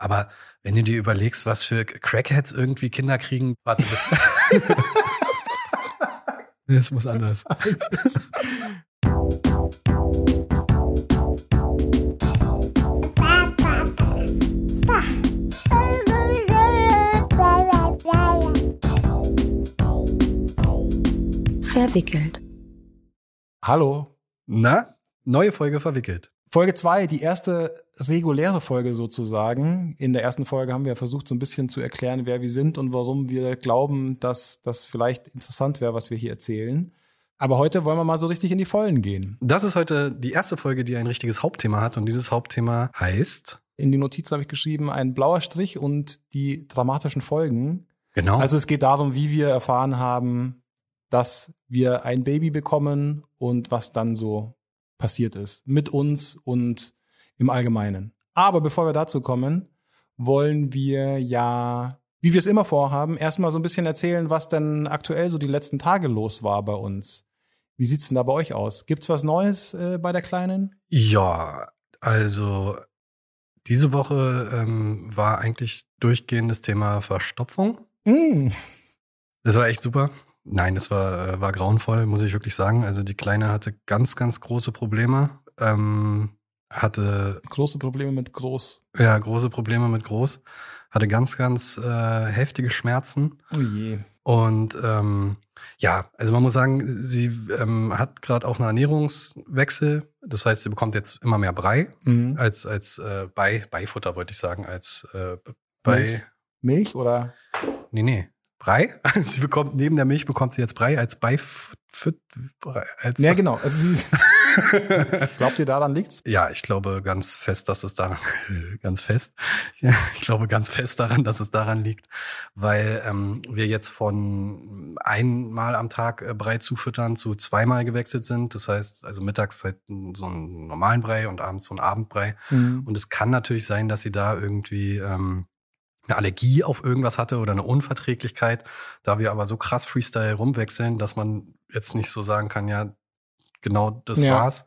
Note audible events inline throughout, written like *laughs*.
Aber wenn du dir überlegst, was für Crackheads irgendwie Kinder kriegen, warte. *laughs* das muss anders. Verwickelt. Hallo. Na, neue Folge verwickelt. Folge zwei, die erste reguläre Folge sozusagen. In der ersten Folge haben wir versucht, so ein bisschen zu erklären, wer wir sind und warum wir glauben, dass das vielleicht interessant wäre, was wir hier erzählen. Aber heute wollen wir mal so richtig in die Vollen gehen. Das ist heute die erste Folge, die ein richtiges Hauptthema hat. Und dieses Hauptthema heißt. In die Notizen habe ich geschrieben, ein blauer Strich und die dramatischen Folgen. Genau. Also es geht darum, wie wir erfahren haben, dass wir ein Baby bekommen und was dann so passiert ist. Mit uns und im Allgemeinen. Aber bevor wir dazu kommen, wollen wir ja, wie wir es immer vorhaben, erstmal so ein bisschen erzählen, was denn aktuell so die letzten Tage los war bei uns. Wie sieht's denn da bei euch aus? Gibt's was Neues äh, bei der Kleinen? Ja, also diese Woche ähm, war eigentlich durchgehendes Thema Verstopfung. Mm. Das war echt super. Nein, das war, äh, war grauenvoll, muss ich wirklich sagen. Also die Kleine hatte ganz, ganz große Probleme. Ähm, hatte große Probleme mit groß. Ja, große Probleme mit groß. Hatte ganz, ganz äh, heftige Schmerzen. Oh je. Und ähm, ja, also man muss sagen, sie ähm, hat gerade auch einen Ernährungswechsel. Das heißt, sie bekommt jetzt immer mehr Brei Mhm. als als äh, Bei Beifutter wollte ich sagen als äh, bei Milch? Milch oder? nee nee Brei. *laughs* sie bekommt neben der Milch bekommt sie jetzt Brei als Beif als Ja, genau. Also *laughs* glaubt ihr, daran liegt's? Ja, ich glaube ganz fest, dass es daran, *laughs* ganz fest, ja, ich glaube ganz fest daran, dass es daran liegt, weil ähm, wir jetzt von einmal am Tag äh, Brei zufüttern zu zweimal gewechselt sind. Das heißt, also mittags halt so einen normalen Brei und abends so einen Abendbrei. Mhm. Und es kann natürlich sein, dass sie da irgendwie ähm, eine Allergie auf irgendwas hatte oder eine Unverträglichkeit. Da wir aber so krass Freestyle rumwechseln, dass man jetzt nicht so sagen kann, ja, genau das Ja. war's.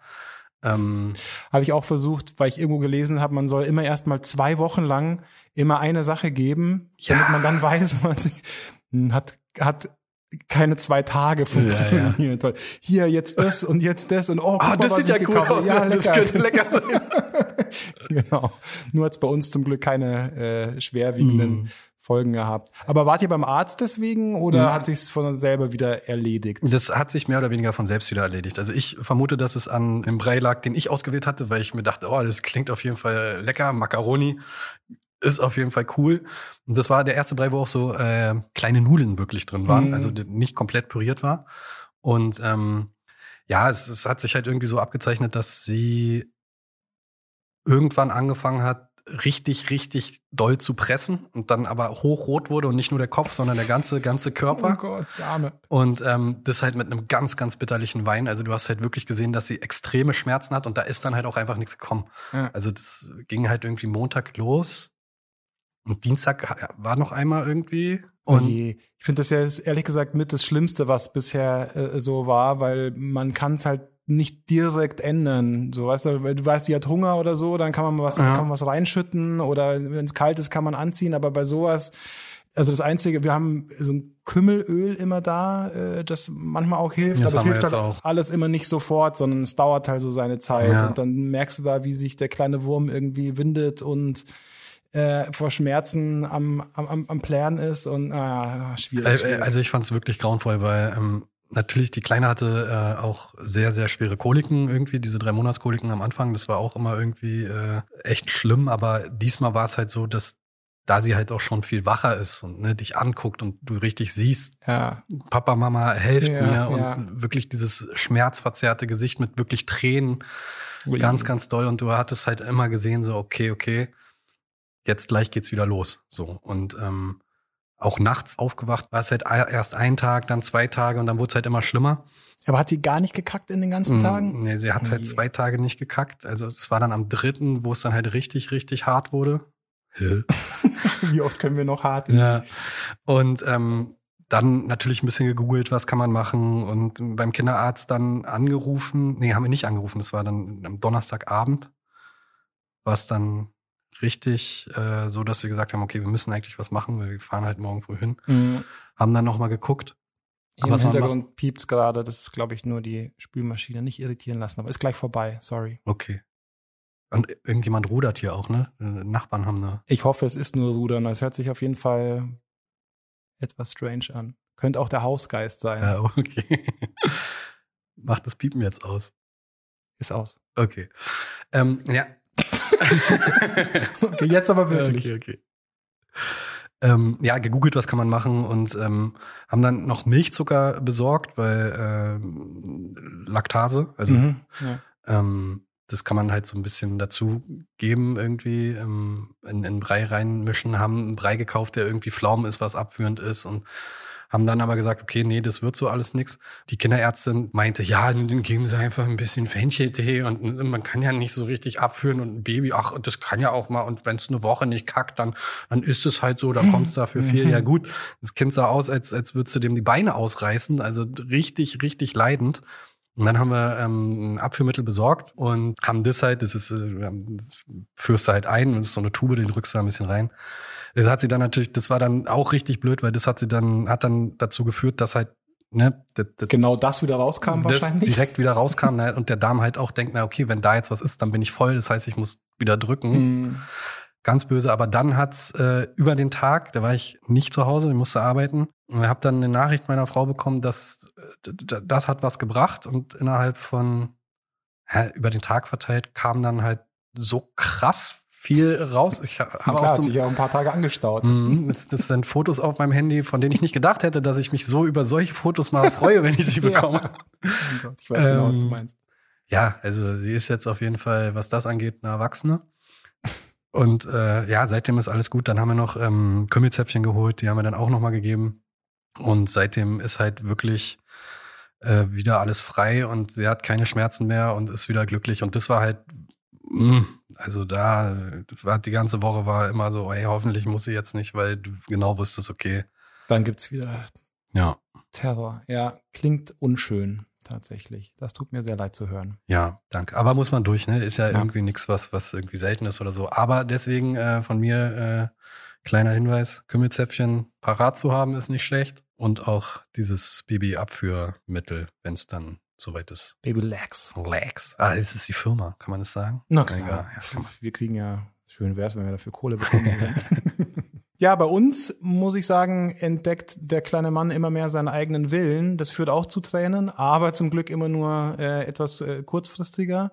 Ähm, Habe ich auch versucht, weil ich irgendwo gelesen habe, man soll immer erst mal zwei Wochen lang immer eine Sache geben, Ja. damit man dann weiß, *laughs* man hm, hat, hat keine zwei Tage funktioniert. Weil hier jetzt das und jetzt das und oh, guck Ah, mal, das was sieht ja habe. aus. Ja, das könnte lecker sein. *laughs* *laughs* genau. Nur hat's bei uns zum Glück keine äh, schwerwiegenden Mhm. Folgen gehabt. Aber wart ihr beim Arzt deswegen oder Mhm. hat sich's von selber wieder erledigt? Das hat sich mehr oder weniger von selbst wieder erledigt. Also ich vermute, dass es an dem Brei lag, den ich ausgewählt hatte, weil ich mir dachte, oh, das klingt auf jeden Fall lecker. Macaroni ist auf jeden Fall cool. Und das war der erste Brei, wo auch so äh, kleine Nudeln wirklich drin waren, Mhm. also nicht komplett püriert war. Und ähm, ja, es, es hat sich halt irgendwie so abgezeichnet, dass sie irgendwann angefangen hat, richtig, richtig doll zu pressen und dann aber hochrot wurde und nicht nur der Kopf, sondern der ganze, ganze Körper. Oh Gott, die Arme. Und ähm, das halt mit einem ganz, ganz bitterlichen Wein. Also du hast halt wirklich gesehen, dass sie extreme Schmerzen hat und da ist dann halt auch einfach nichts gekommen. Ja. Also das ging halt irgendwie Montag los und Dienstag war noch einmal irgendwie. Oh Und je. Ich finde das ja ehrlich gesagt mit das Schlimmste, was bisher äh, so war, weil man kann es halt nicht direkt ändern. So, weißt du, weil du weißt, die hat Hunger oder so, dann kann man was, Ja. kann man was reinschütten oder wenn es kalt ist, kann man anziehen. Aber bei sowas, also das Einzige, wir haben so ein Kümmelöl immer da, äh, das manchmal auch hilft, Das aber es hilft halt auch. alles immer nicht sofort, sondern es dauert halt so seine Zeit. Ja. Und dann merkst du da, wie sich der kleine Wurm irgendwie windet und äh, vor Schmerzen am, am, am, Plären ist und ah, schwierig. äh, schwierig. also ich fand es wirklich grauenvoll, weil ähm, natürlich die Kleine hatte äh, auch sehr, sehr schwere Koliken irgendwie, diese drei Monatskoliken am Anfang. Das war auch immer irgendwie äh, echt schlimm, aber diesmal war es halt so, dass da sie halt auch schon viel wacher ist und ne, dich anguckt und du richtig siehst, ja. Papa, Mama, helft Ja, mir ja. und wirklich dieses schmerzverzerrte Gesicht mit wirklich Tränen, Ui. ganz, ganz doll und du hattest halt immer gesehen, so okay, okay, jetzt gleich geht's wieder los, so und ähm, auch nachts aufgewacht, war es halt erst ein Tag, dann zwei Tage und dann wurde es halt immer schlimmer. Aber hat sie gar nicht gekackt in den ganzen Mm, Tagen? Nee, sie hat Oh halt je. zwei Tage nicht gekackt. Also es war dann am dritten, wo es dann halt richtig, richtig hart wurde. *laughs* Wie oft können wir noch hart? Ja. Und ähm, dann natürlich ein bisschen gegoogelt, was kann man machen und beim Kinderarzt dann angerufen. Nee, haben wir nicht angerufen, das war dann am Donnerstagabend. War es dann richtig äh, so, dass wir gesagt haben, okay, wir müssen eigentlich was machen, wir fahren halt morgen früh hin. Mhm. Haben dann nochmal geguckt. Hier Aber Im Hintergrund piept's gerade. Das ist, glaube ich, nur die Spülmaschine. Nicht irritieren lassen, aber ist gleich vorbei. Sorry. Okay. Und irgendjemand rudert hier auch, ne? Äh, Nachbarn haben eine. Ich hoffe, es ist nur Rudern. Es hört sich auf jeden Fall etwas strange an. Könnte auch der Hausgeist sein. Ja, okay. *laughs* Macht das Piepen jetzt aus. Ist aus. Okay. Ähm, ja. *laughs* Okay, jetzt aber wirklich. Okay, okay. Ähm, ja, gegoogelt, was kann man machen und ähm, haben dann noch Milchzucker besorgt, weil ähm, Laktase, also Mhm. Ja. ähm, das kann man halt so ein bisschen dazu geben irgendwie, ähm, in, in Brei reinmischen, haben einen Brei gekauft, der irgendwie Pflaumen ist, was abführend ist und haben dann aber gesagt, okay, nee, das wird so alles nix. Die Kinderärztin meinte, ja, dann geben Sie einfach ein bisschen Fencheltee und man kann ja nicht so richtig abführen und ein Baby, ach, das kann ja auch mal und wenn es eine Woche nicht kackt, dann, dann ist es halt so, da kommt es *laughs* dafür viel. Ja gut, das Kind sah aus, als, als würdest du dem die Beine ausreißen, also richtig, richtig leidend. Und dann haben wir ähm, ein Abführmittel besorgt und haben das halt, das ist, äh, das führst du halt ein das ist so eine Tube, den drückst du da ein bisschen rein. Das hat sie dann natürlich, das war dann auch richtig blöd, weil das hat sie dann, hat dann dazu geführt, dass halt, ne, das, das, Genau das wieder rauskam das wahrscheinlich. direkt wieder rauskam ne, und der Darm halt auch denkt, na okay, wenn da jetzt was ist, dann bin ich voll, das heißt, ich muss wieder drücken. Mhm. Ganz böse, aber dann hat's äh, über den Tag, da war ich nicht zu Hause, ich musste arbeiten. Und ich habe dann eine Nachricht meiner Frau bekommen, dass äh, das hat was gebracht und innerhalb von hä, über den Tag verteilt kam dann halt so krass viel raus. Ich ha- habe Klar, auch hat zum, sich ja auch ein paar Tage angestaut. Mhm, das, das sind Fotos auf meinem Handy, von denen ich nicht gedacht hätte, dass ich mich so über solche Fotos mal freue, wenn ich sie *laughs* Ja. bekomme. Oh Gott, ich weiß genau, was du Ähm, meinst. Ja, also sie ist jetzt auf jeden Fall, was das angeht, eine Erwachsene. Und äh, ja, seitdem ist alles gut. Dann haben wir noch ähm, Kümmelzäpfchen geholt, die haben wir dann auch nochmal gegeben. Und seitdem ist halt wirklich äh, wieder alles frei und sie hat keine Schmerzen mehr und ist wieder glücklich. Und das war halt, mh, also da war die ganze Woche war immer so, hey, hoffentlich muss sie jetzt nicht, weil du genau wusstest, okay, Dann gibt's wieder ja, Terror. Ja, klingt unschön tatsächlich. Das tut mir sehr leid zu hören. Ja, danke. Aber muss man durch, ne? Ist ja, Ja. irgendwie nichts, was, was irgendwie selten ist oder so. Aber deswegen äh, von mir äh, kleiner Hinweis, Kümmelzäpfchen parat zu haben, ist nicht schlecht. Und auch dieses Babyabführmittel, wenn es dann soweit ist. Baby Legs. Lex. Ah, das ist die Firma, kann man das sagen? Na Egal, klar. ja, wir kriegen ja, schön wär's, wenn wir dafür Kohle bekommen. *laughs* Ja, bei uns, muss ich sagen, entdeckt der kleine Mann immer mehr seinen eigenen Willen. Das führt auch zu Tränen, aber zum Glück immer nur äh, etwas äh, kurzfristiger.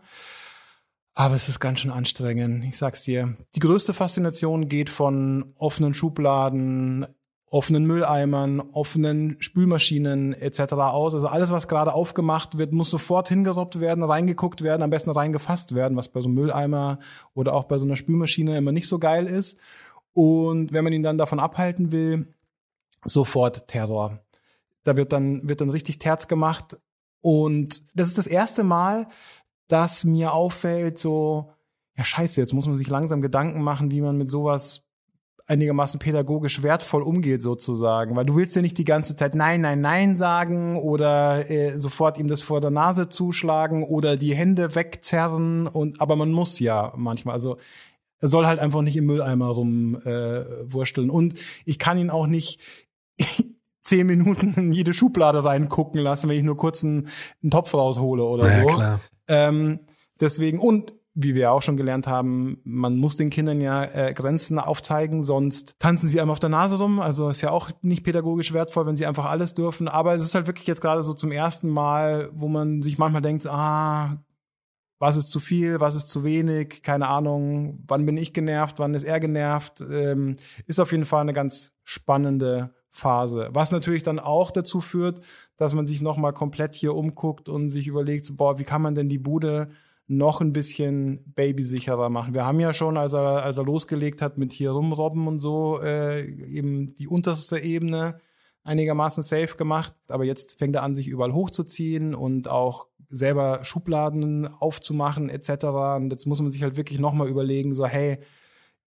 Aber es ist ganz schön anstrengend. Ich sag's dir. Die größte Faszination geht von offenen Schubladen, offenen Mülleimern, offenen Spülmaschinen etc. aus. Also alles, was gerade aufgemacht wird, muss sofort hingerobbt werden, reingeguckt werden, am besten reingefasst werden, was bei so einem Mülleimer oder auch bei so einer Spülmaschine immer nicht so geil ist. Und wenn man ihn dann davon abhalten will, sofort Terror. Da wird dann, wird dann richtig Terz gemacht. Und das ist das erste Mal, dass mir auffällt, so, ja scheiße, jetzt muss man sich langsam Gedanken machen, wie man mit sowas einigermaßen pädagogisch wertvoll umgeht sozusagen, weil du willst ja nicht die ganze Zeit nein, nein, nein sagen oder äh, sofort ihm das vor der Nase zuschlagen oder die Hände wegzerren und aber man muss ja manchmal, also er soll halt einfach nicht im Mülleimer rumwursteln äh, und ich kann ihn auch nicht *laughs* zehn Minuten in jede Schublade reingucken lassen, wenn ich nur kurz einen, einen Topf raushole oder Ja, so. klar. Ähm, deswegen, und wie wir auch schon gelernt haben, man muss den Kindern ja äh, Grenzen aufzeigen, sonst tanzen sie einem auf der Nase rum. Also ist ja auch nicht pädagogisch wertvoll, wenn sie einfach alles dürfen. Aber es ist halt wirklich jetzt gerade so zum ersten Mal, wo man sich manchmal denkt, ah, was ist zu viel, was ist zu wenig, keine Ahnung, wann bin ich genervt, wann ist er genervt. Ähm, ist auf jeden Fall eine ganz spannende Phase. Was natürlich dann auch dazu führt, dass man sich nochmal komplett hier umguckt und sich überlegt, boah, wie kann man denn die Bude noch ein bisschen babysicherer machen. Wir haben ja schon, als er, als er losgelegt hat mit hier rumrobben und so, äh, eben die unterste Ebene einigermaßen safe gemacht. Aber jetzt fängt er an, sich überall hochzuziehen und auch selber Schubladen aufzumachen etc. Und jetzt muss man sich halt wirklich nochmal überlegen, so, hey,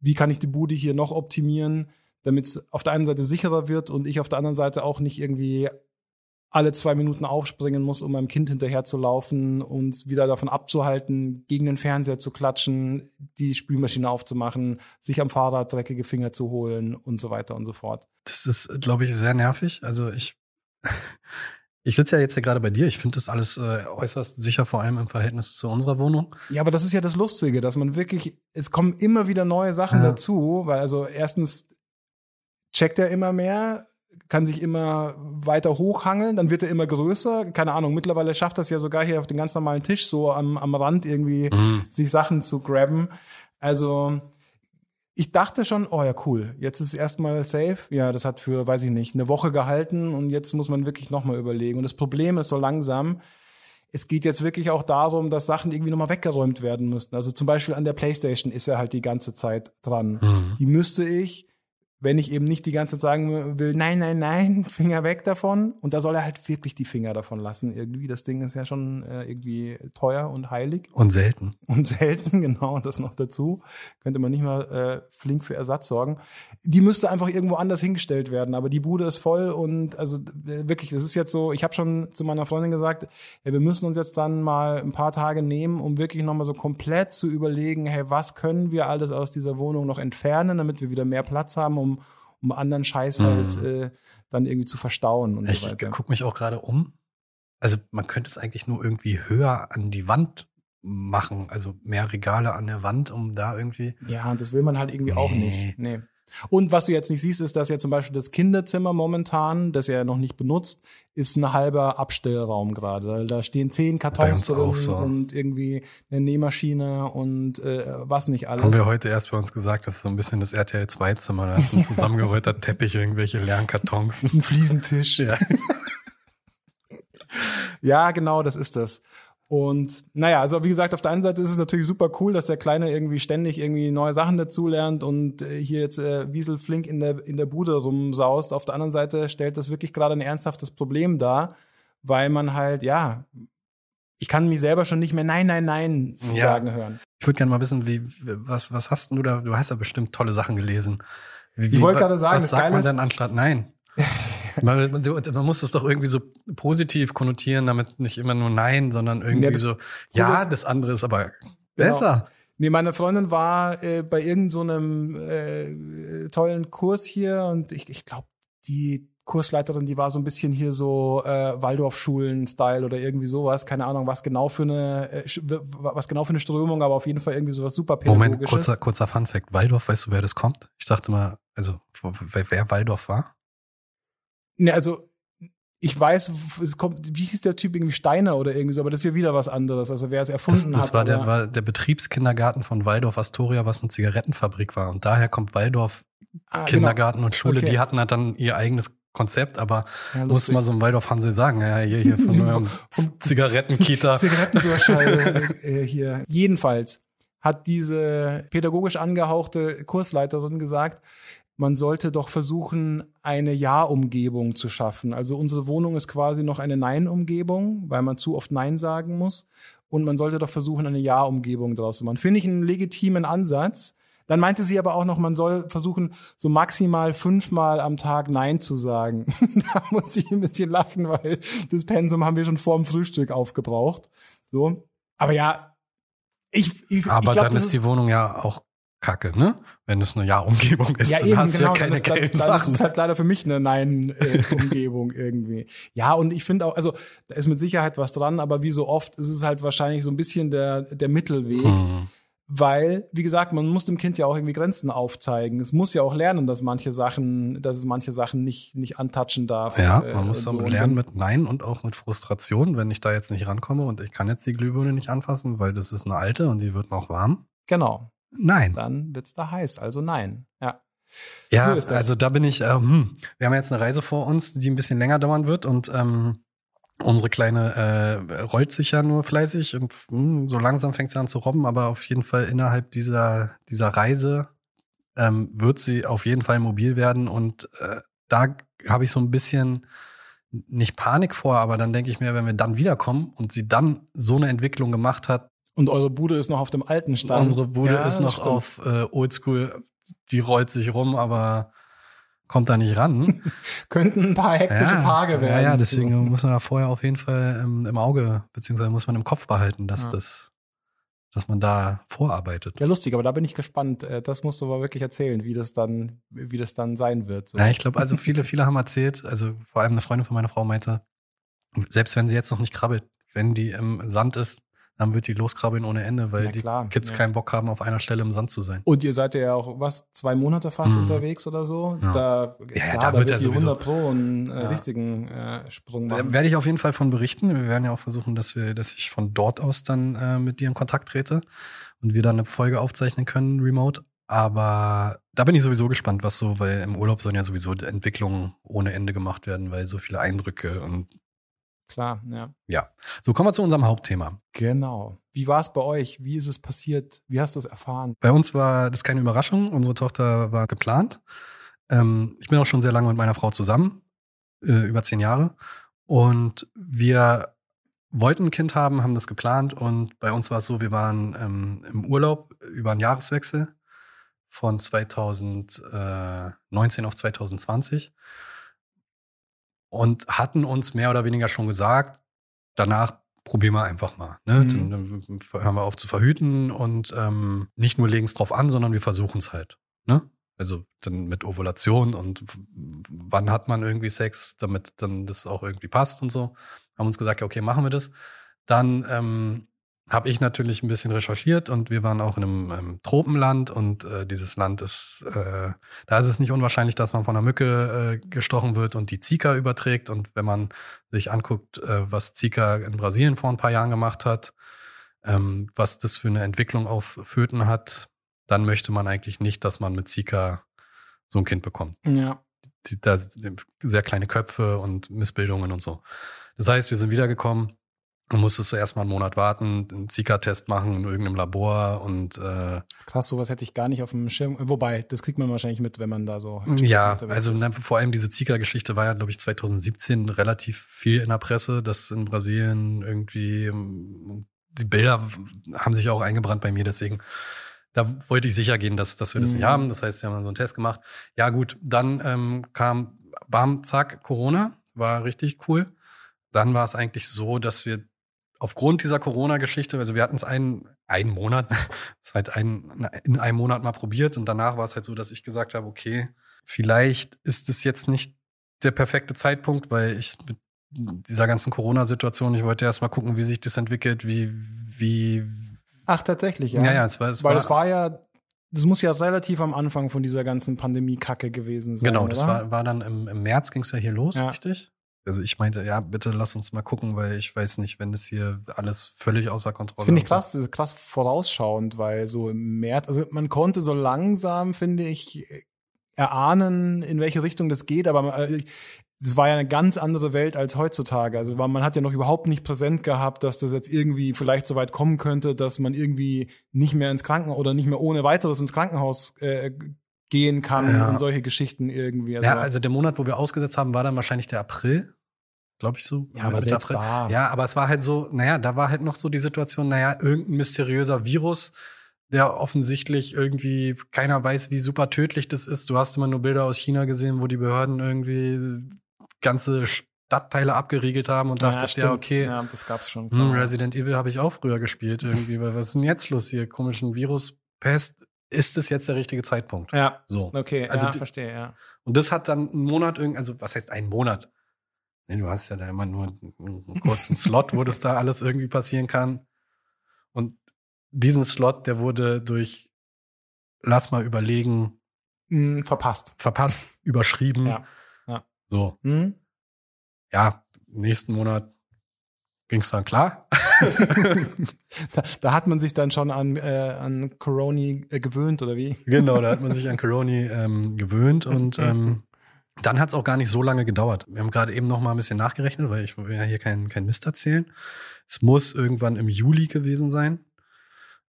wie kann ich die Bude hier noch optimieren, damit es auf der einen Seite sicherer wird und ich auf der anderen Seite auch nicht irgendwie alle zwei Minuten aufspringen muss, um meinem Kind hinterherzulaufen, uns wieder davon abzuhalten, gegen den Fernseher zu klatschen, die Spülmaschine aufzumachen, sich am Fahrrad dreckige Finger zu holen und so weiter und so fort. Das ist, glaube ich, sehr nervig. Also ich, *laughs* ich sitze ja jetzt hier gerade bei dir. Ich finde das alles äh, äußerst sicher, vor allem im Verhältnis zu unserer Wohnung. Ja, aber das ist ja das Lustige, dass man wirklich, es kommen immer wieder neue Sachen Ja. dazu, weil also erstens checkt er immer mehr, kann sich immer weiter hochhangeln, dann wird er immer größer. Keine Ahnung, mittlerweile schafft das ja sogar hier auf den ganz normalen Tisch so am, am Rand irgendwie Mhm. sich Sachen zu grabben. Also ich dachte schon, oh ja, cool, jetzt ist erstmal safe. Ja, das hat für, weiß ich nicht, eine Woche gehalten und jetzt muss man wirklich nochmal überlegen. Und das Problem ist so langsam, es geht jetzt wirklich auch darum, dass Sachen irgendwie nochmal weggeräumt werden müssten. Also zum Beispiel an der Playstation ist er halt die ganze Zeit dran. Mhm. Die müsste ich, wenn ich eben nicht die ganze Zeit sagen will, nein, nein, nein, *laughs* Finger weg davon. Und da soll er halt wirklich die Finger davon lassen. Irgendwie, das Ding ist ja schon äh, irgendwie teuer und heilig Und selten. und *laughs* selten, genau, das noch dazu. Könnte man nicht mal äh, flink für Ersatz sorgen. Die müsste einfach irgendwo anders hingestellt werden, aber die Bude ist voll und also äh, wirklich, das ist jetzt so, ich habe schon zu meiner Freundin gesagt, ja, wir müssen uns jetzt dann mal ein paar Tage nehmen, um wirklich nochmal so komplett zu überlegen, hey, was können wir alles aus dieser Wohnung noch entfernen, damit wir wieder mehr Platz haben, um, um anderen Scheiß halt äh, dann irgendwie zu verstauen und Ich so weiter. gucke mich auch gerade um. Also man könnte es eigentlich nur irgendwie höher an die Wand machen, also mehr Regale an der Wand, um da irgendwie. Ja, und das will man halt irgendwie auch Nee. nicht. Nee. Und was du jetzt nicht siehst, ist, dass ja zum Beispiel das Kinderzimmer momentan, das er noch nicht benutzt, ist ein halber Abstellraum gerade. Da- stehen zehn Kartons drin so. und irgendwie eine Nähmaschine und äh, was nicht alles. Haben wir heute erst bei uns gesagt, das ist so ein bisschen das RTL 2 Zimmer, da ist ein *laughs* zusammengerollter Teppich, irgendwelche leeren Kartons. ein Fliesentisch. Ja. *laughs* Ja, genau, das ist das. Und naja, also wie gesagt, auf der einen Seite ist es natürlich super cool, dass der Kleine irgendwie ständig irgendwie neue Sachen dazulernt und äh, hier jetzt äh, Wiesel flink in der, in der Bude rumsaust. Auf der anderen Seite stellt das wirklich gerade ein ernsthaftes Problem dar, weil man halt, ja, ich kann mich selber schon nicht mehr Nein, Nein, Nein Ja. sagen hören. Ich würde gerne mal wissen, wie, was, was hast du da? Du hast ja bestimmt tolle Sachen gelesen. Wie, Ich wollte gerade sagen, was das sagt Geile man ist- denn anstatt Nein? Man, man, muss es doch irgendwie so positiv konnotieren, damit nicht immer nur Nein, sondern irgendwie Ja, das so, ja, das andere ist aber Genau. besser. Nee, meine Freundin war äh, bei irgendeinem so äh, tollen Kurs hier und ich, ich glaube, die Kursleiterin, die war so ein bisschen hier so äh, Waldorfschulen-Style oder irgendwie sowas. Keine Ahnung, was genau für eine, äh, was genau für eine Strömung, aber auf jeden Fall irgendwie sowas super Moment, kurzer, kurzer Fun Fact. Waldorf, weißt du, wer das kommt? Ich dachte mal, also, wer, wer Waldorf war? Nee, also ich weiß, es kommt, wie hieß der Typ irgendwie Steiner oder irgendwie so, aber das ist ja wieder was anderes. Also wer es Das, erfunden das hat. war, der, war der Betriebskindergarten von Waldorf Astoria, was eine Zigarettenfabrik war. Und daher kommt Waldorf Ah, genau. Kindergarten und Schule. Okay. Die hatten halt dann ihr eigenes Konzept, aber Ja, muss mal so ein Waldorf Hansel sagen, ja, hier, hier von *laughs* eurem Zigarettenkita. *laughs* Zigarettendurchschall äh, hier. Jedenfalls hat diese pädagogisch angehauchte Kursleiterin gesagt, man sollte doch versuchen, eine Ja-Umgebung zu schaffen. Also unsere Wohnung ist quasi noch eine Nein-Umgebung, weil man zu oft Nein sagen muss. Und man sollte doch versuchen, eine Ja-Umgebung draus zu machen. Finde ich einen legitimen Ansatz. Dann meinte sie aber auch noch, man soll versuchen, so maximal fünfmal am Tag Nein zu sagen. *laughs* da muss ich ein bisschen lachen, weil das Pensum haben wir schon vor dem Frühstück aufgebraucht. So. Aber ja, ich, ich, Aber ich glaub, dann ist die Wohnung ja auch kacke, ne? Wenn es eine Ja-Umgebung ist, ja, dann eben, hast genau. du ja keine das, geilen das, das Sachen. ist *laughs* halt leider für mich eine Nein-Umgebung irgendwie. Ja, und ich finde auch, also da ist mit Sicherheit was dran, aber wie so oft ist es halt wahrscheinlich so ein bisschen der, der Mittelweg. Hm. Weil, wie gesagt, man muss dem Kind ja auch irgendwie Grenzen aufzeigen. Es muss ja auch lernen, dass manche Sachen, dass es manche Sachen nicht, nicht antatschen darf. Ja, äh, man muss und so lernen dann- mit Nein und auch mit Frustration, wenn ich da jetzt nicht rankomme und ich kann jetzt die Glühbirne nicht anfassen, weil das ist eine alte und die wird noch warm. Genau, Nein. dann wird's da heiß. Also nein. Ja. Ja, So ist das. also da bin ich, ähm, hm, wir haben jetzt eine Reise vor uns, die ein bisschen länger dauern wird und ähm, unsere Kleine äh, rollt sich ja nur fleißig und hm, so langsam fängt sie an zu robben, aber auf jeden Fall innerhalb dieser, dieser Reise ähm, wird sie auf jeden Fall mobil werden und äh, da habe ich so ein bisschen nicht Panik vor, aber dann denke ich mir, wenn wir dann wiederkommen und sie dann so eine Entwicklung gemacht hat, Und eure Bude ist noch auf dem alten Stand. unsere Bude Ja, ist noch stimmt. auf äh, Oldschool, die rollt sich rum, aber kommt da nicht ran. *laughs* Könnten ein paar hektische ja, Tage werden. Ja, ja, deswegen muss man da vorher auf jeden Fall ähm, im Auge, beziehungsweise muss man im Kopf behalten, dass Ja. das, dass man da vorarbeitet. Ja, lustig, aber da bin ich gespannt. Äh, Das musst du aber wirklich erzählen, wie das dann, wie das dann sein wird. So. Ja, ich glaube, also viele, viele haben erzählt, also vor allem eine Freundin von meiner Frau meinte, selbst wenn sie jetzt noch nicht krabbelt, wenn die im Sand ist, dann wird die loskrabbeln ohne Ende, weil die Kids ja. keinen Bock haben, auf einer Stelle im Sand zu sein. Und ihr seid ja auch, was, zwei Monate fast Mhm. unterwegs oder so? Ja. Da, Ja, klar, da da wird wird ja die sowieso- 100 Pro einen äh, Ja. richtigen äh, Sprung Da machen. werde ich auf jeden Fall von berichten. Wir werden ja auch versuchen, dass wir, dass ich von dort aus dann äh, mit dir in Kontakt trete und wir dann eine Folge aufzeichnen können, remote. Aber da bin ich sowieso gespannt, was so, weil im Urlaub sollen ja sowieso Entwicklungen ohne Ende gemacht werden, weil so viele Eindrücke und Klar, ja. so kommen wir zu unserem Hauptthema. Genau. Wie war es bei euch? Wie ist es passiert? Wie hast du es erfahren? Bei uns war das keine Überraschung. Unsere Tochter war geplant. Ähm, ich bin auch schon sehr lange mit meiner Frau zusammen, äh, über zehn Jahre. Und wir wollten ein Kind haben, haben das geplant. Und bei uns war es so, wir waren ähm, im Urlaub über einen Jahreswechsel von 2019 auf 2020 und hatten uns mehr oder weniger schon gesagt, danach probieren wir einfach mal. Ne? Mhm. Dann, dann hören wir auf zu verhüten und ähm, nicht nur legen es drauf an, sondern wir versuchen es halt. Ne? Also dann mit Ovulation und wann hat man irgendwie Sex, damit dann das auch irgendwie passt und so. Haben uns gesagt, ja, okay, machen wir das. Dann ähm, habe ich natürlich ein bisschen recherchiert und wir waren auch in einem ähm, Tropenland und äh, dieses Land ist, äh, da ist es nicht unwahrscheinlich, dass man von einer Mücke äh, gestochen wird und die Zika überträgt. Und wenn man sich anguckt, äh, was Zika in Brasilien vor ein paar Jahren gemacht hat, ähm, was das für eine Entwicklung auf Föten hat, dann möchte man eigentlich nicht, dass man mit Zika so ein Kind bekommt. Ja. Da sehr kleine Köpfe und Missbildungen und so. Das heißt, wir sind wiedergekommen und musstest du erstmal einen Monat warten, einen Zika-Test machen in irgendeinem Labor und äh, Krass, sowas hätte ich gar nicht auf dem Schirm. Wobei, das kriegt man wahrscheinlich mit, wenn man da so. Ja, also ist. ne, vor allem diese Zika-Geschichte war ja, glaube ich, 2017 relativ viel in der Presse, dass in Brasilien irgendwie ähm, die Bilder haben sich auch eingebrannt bei mir, deswegen da wollte ich sicher gehen, dass, dass wir das nicht Mhm. haben. Das heißt, wir haben so einen Test gemacht. Ja, gut, dann ähm, kam bam, zack, Corona, war richtig cool. Dann war es eigentlich so, dass wir aufgrund dieser Corona-Geschichte, also wir hatten es einen, einen Monat, *laughs* ist halt ein, in einem Monat mal probiert und danach war es halt so, dass ich gesagt habe, okay, vielleicht ist es jetzt nicht der perfekte Zeitpunkt, weil ich mit dieser ganzen Corona-Situation, ich wollte erst mal gucken, wie sich das entwickelt, wie, wie, Ach, tatsächlich, ja. ja, ja, es war, es Weil war, es war ja, das muss ja relativ am Anfang von dieser ganzen Pandemie-Kacke gewesen sein. genau, oder? das war, war dann im, im März ging es ja hier los, Ja. richtig? Also ich meinte, ja, bitte lass uns mal gucken, weil ich weiß nicht, wenn das hier alles völlig außer Kontrolle Finde ich so- krass, ist krass vorausschauend, weil so im März, also man konnte so langsam, finde ich, erahnen, in welche Richtung das geht, aber äh, es war ja eine ganz andere Welt als heutzutage. Also man man hat ja noch überhaupt nicht präsent gehabt, dass das jetzt irgendwie vielleicht so weit kommen könnte, dass man irgendwie nicht mehr ins Krankenhaus oder nicht mehr ohne weiteres ins Krankenhaus äh, gehen kann Ja. und solche Geschichten irgendwie. ja, also der Monat, wo wir ausgesetzt haben, war dann wahrscheinlich der April, glaube ich so. Ja, aber Mitte selbst da. Ja, aber es war halt so, naja, da war halt noch so die Situation, naja, irgendein mysteriöser Virus, der offensichtlich irgendwie keiner weiß, wie super tödlich das ist. Du hast immer nur Bilder aus China gesehen, wo die Behörden irgendwie ganze Stadtteile abgeriegelt haben und dachtest, ja, stimmt. okay, Ja, das gab's schon. hm, Resident Evil habe ich auch früher gespielt irgendwie, weil was ist denn jetzt los hier? Komischen Virus, Pest, ist es jetzt der richtige Zeitpunkt? Ja, So. okay, Also ja, verstehe, ja. Und das hat dann einen Monat irgendwie, also was heißt einen Monat? Nee, du hast ja da immer nur einen kurzen Slot, wo das da alles irgendwie passieren kann. Und diesen Slot, der wurde durch lass mal überlegen, Hm, verpasst. verpasst, überschrieben. Ja. Ja. So, Hm? ja, nächsten Monat ging's dann klar. *laughs* da, da hat man sich dann schon an, äh, an Coroni äh, gewöhnt, oder wie? genau, da hat man sich an Coroni ähm, gewöhnt und ähm, dann hat's auch gar nicht so lange gedauert. Wir haben gerade eben noch mal ein bisschen nachgerechnet, weil ich will ja hier keinen kein Mist erzählen. Es muss irgendwann im Juli gewesen sein.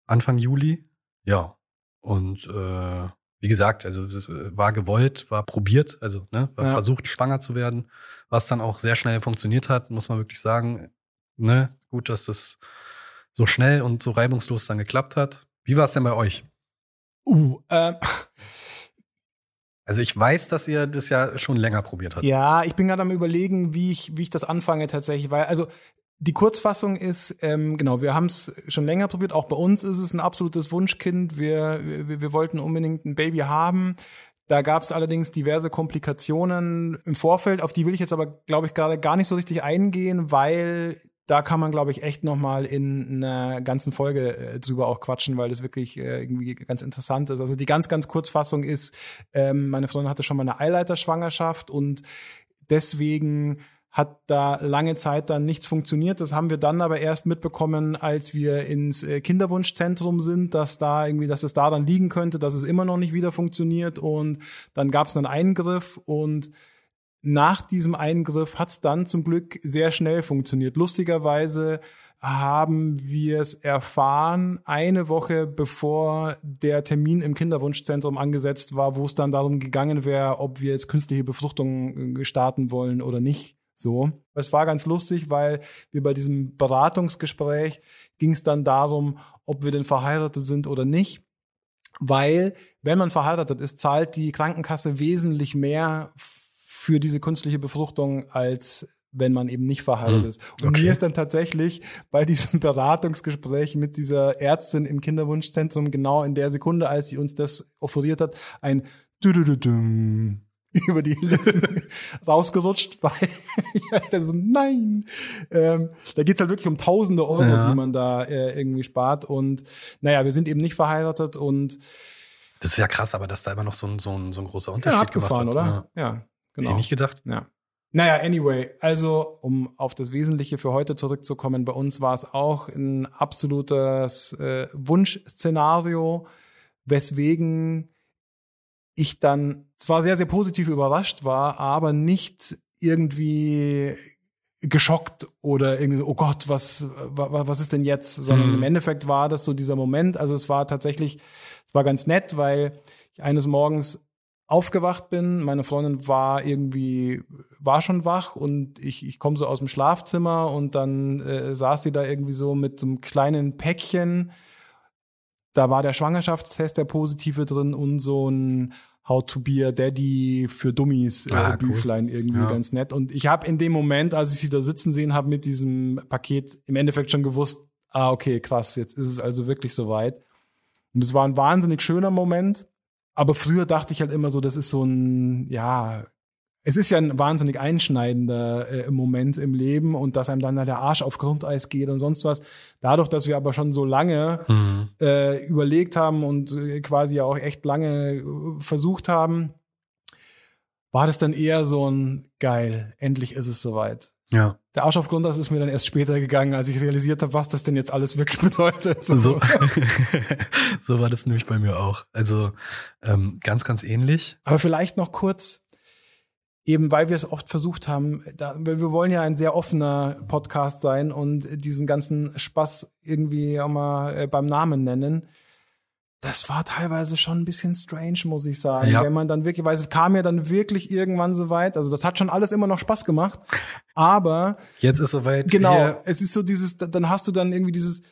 Anfang Juli. Ja. Und äh, wie gesagt, also das äh, war gewollt, war probiert, also ne, war Ja. versucht, schwanger zu werden, was dann auch sehr schnell funktioniert hat, muss man wirklich sagen. Ne, gut, dass das so schnell und so reibungslos dann geklappt hat. Wie war es denn bei euch? Uh, ähm, Also ich weiß, dass ihr das ja schon länger probiert habt. Ja, ich bin gerade am überlegen, wie ich, wie ich das anfange tatsächlich, weil, also die Kurzfassung ist, ähm, genau, wir haben es schon länger probiert. Auch bei uns ist es ein absolutes Wunschkind. Wir, wir, wir wollten unbedingt ein Baby haben. Da gab es allerdings diverse Komplikationen im Vorfeld, auf die will ich jetzt aber, glaube ich, gerade gar nicht so richtig eingehen, weil da kann man, glaube ich, echt noch mal in einer ganzen Folge äh, drüber auch quatschen, weil das wirklich äh, irgendwie ganz interessant ist. Also die ganz, ganz Kurzfassung ist, ähm, meine Freundin hatte schon mal eine Eileiterschwangerschaft und deswegen hat da lange Zeit dann nichts funktioniert. Das haben wir dann aber erst mitbekommen, als wir ins äh, Kinderwunschzentrum sind, dass da irgendwie, dass es da dann liegen könnte, dass es immer noch nicht wieder funktioniert. Und dann gab es einen Eingriff und nach diesem Eingriff hat es dann zum Glück sehr schnell funktioniert. Lustigerweise haben wir es erfahren, eine Woche bevor der Termin im Kinderwunschzentrum angesetzt war, wo es dann darum gegangen wäre, ob wir jetzt künstliche Befruchtung äh, starten wollen oder nicht. So. Es war ganz lustig, weil wir bei diesem Beratungsgespräch ging es dann darum, ob wir denn verheiratet sind oder nicht. Weil, wenn man verheiratet ist, zahlt die Krankenkasse wesentlich mehr für diese künstliche Befruchtung, als wenn man eben nicht verheiratet hm, ist. Und okay. mir ist dann tatsächlich bei diesem *laughs* Beratungsgespräch mit dieser Ärztin im Kinderwunschzentrum genau in der Sekunde, als sie uns das offeriert hat, ein *laughs* über die Lippen *laughs* rausgerutscht, weil das ist, nein. Ähm, da geht's halt wirklich um tausende Euro, ja. die man da äh, irgendwie spart. Und naja, wir sind eben nicht verheiratet und das ist ja krass, aber dass da immer noch so ein, so ein, so ein großer Unterschied ja, abgefahren, gemacht hat. oder? Ja. ja. Genau. Ich nicht gedacht. Ja. Naja, anyway, also um auf das Wesentliche für heute zurückzukommen, bei uns war es auch ein absolutes äh, Wunschszenario, weswegen ich dann zwar sehr, sehr positiv überrascht war, aber nicht irgendwie geschockt oder irgendwie, oh Gott, was, was ist denn jetzt? Sondern mhm. im Endeffekt war das so dieser Moment. Also es war tatsächlich, es war ganz nett, weil ich eines Morgens aufgewacht bin. Meine Freundin war irgendwie, war schon wach und ich, ich komme so aus dem Schlafzimmer und dann äh, saß sie da irgendwie so mit so einem kleinen Päckchen. Da war der Schwangerschaftstest, der positive drin und so ein How to be a Daddy für Dummies äh, ah, Büchlein cool. irgendwie ja. ganz nett. Und ich habe in dem Moment, als ich sie da sitzen sehen habe mit diesem Paket, im Endeffekt schon gewusst, ah, okay, krass, jetzt ist es also wirklich soweit. Und es war ein wahnsinnig schöner Moment. Aber früher dachte ich halt immer so, das ist so ein, ja, es ist ja ein wahnsinnig einschneidender äh, Moment im Leben und dass einem dann der Arsch auf Grundeis geht und sonst was. Dadurch, dass wir aber schon so lange mhm. äh, überlegt haben und äh, quasi auch echt lange äh, versucht haben, war das dann eher so ein geil, endlich ist es soweit. Ja. Der Arsch auf Grundeis ist mir dann erst später gegangen, als ich realisiert habe, was das denn jetzt alles wirklich *laughs* bedeutet. So, *laughs* so war das nämlich bei mir auch. Also ähm, ganz, ganz ähnlich. Aber vielleicht noch kurz, eben weil wir es oft versucht haben, da, wir wollen ja ein sehr offener Podcast sein und diesen ganzen Spaß irgendwie auch mal äh, beim Namen nennen das war teilweise schon ein bisschen strange, muss ich sagen. Ja. Wenn man dann wirklich, weil es kam ja dann wirklich irgendwann so weit. Also das hat schon alles immer noch Spaß gemacht. Aber jetzt ist soweit. Genau, hier. es ist so dieses, dann hast du dann irgendwie dieses,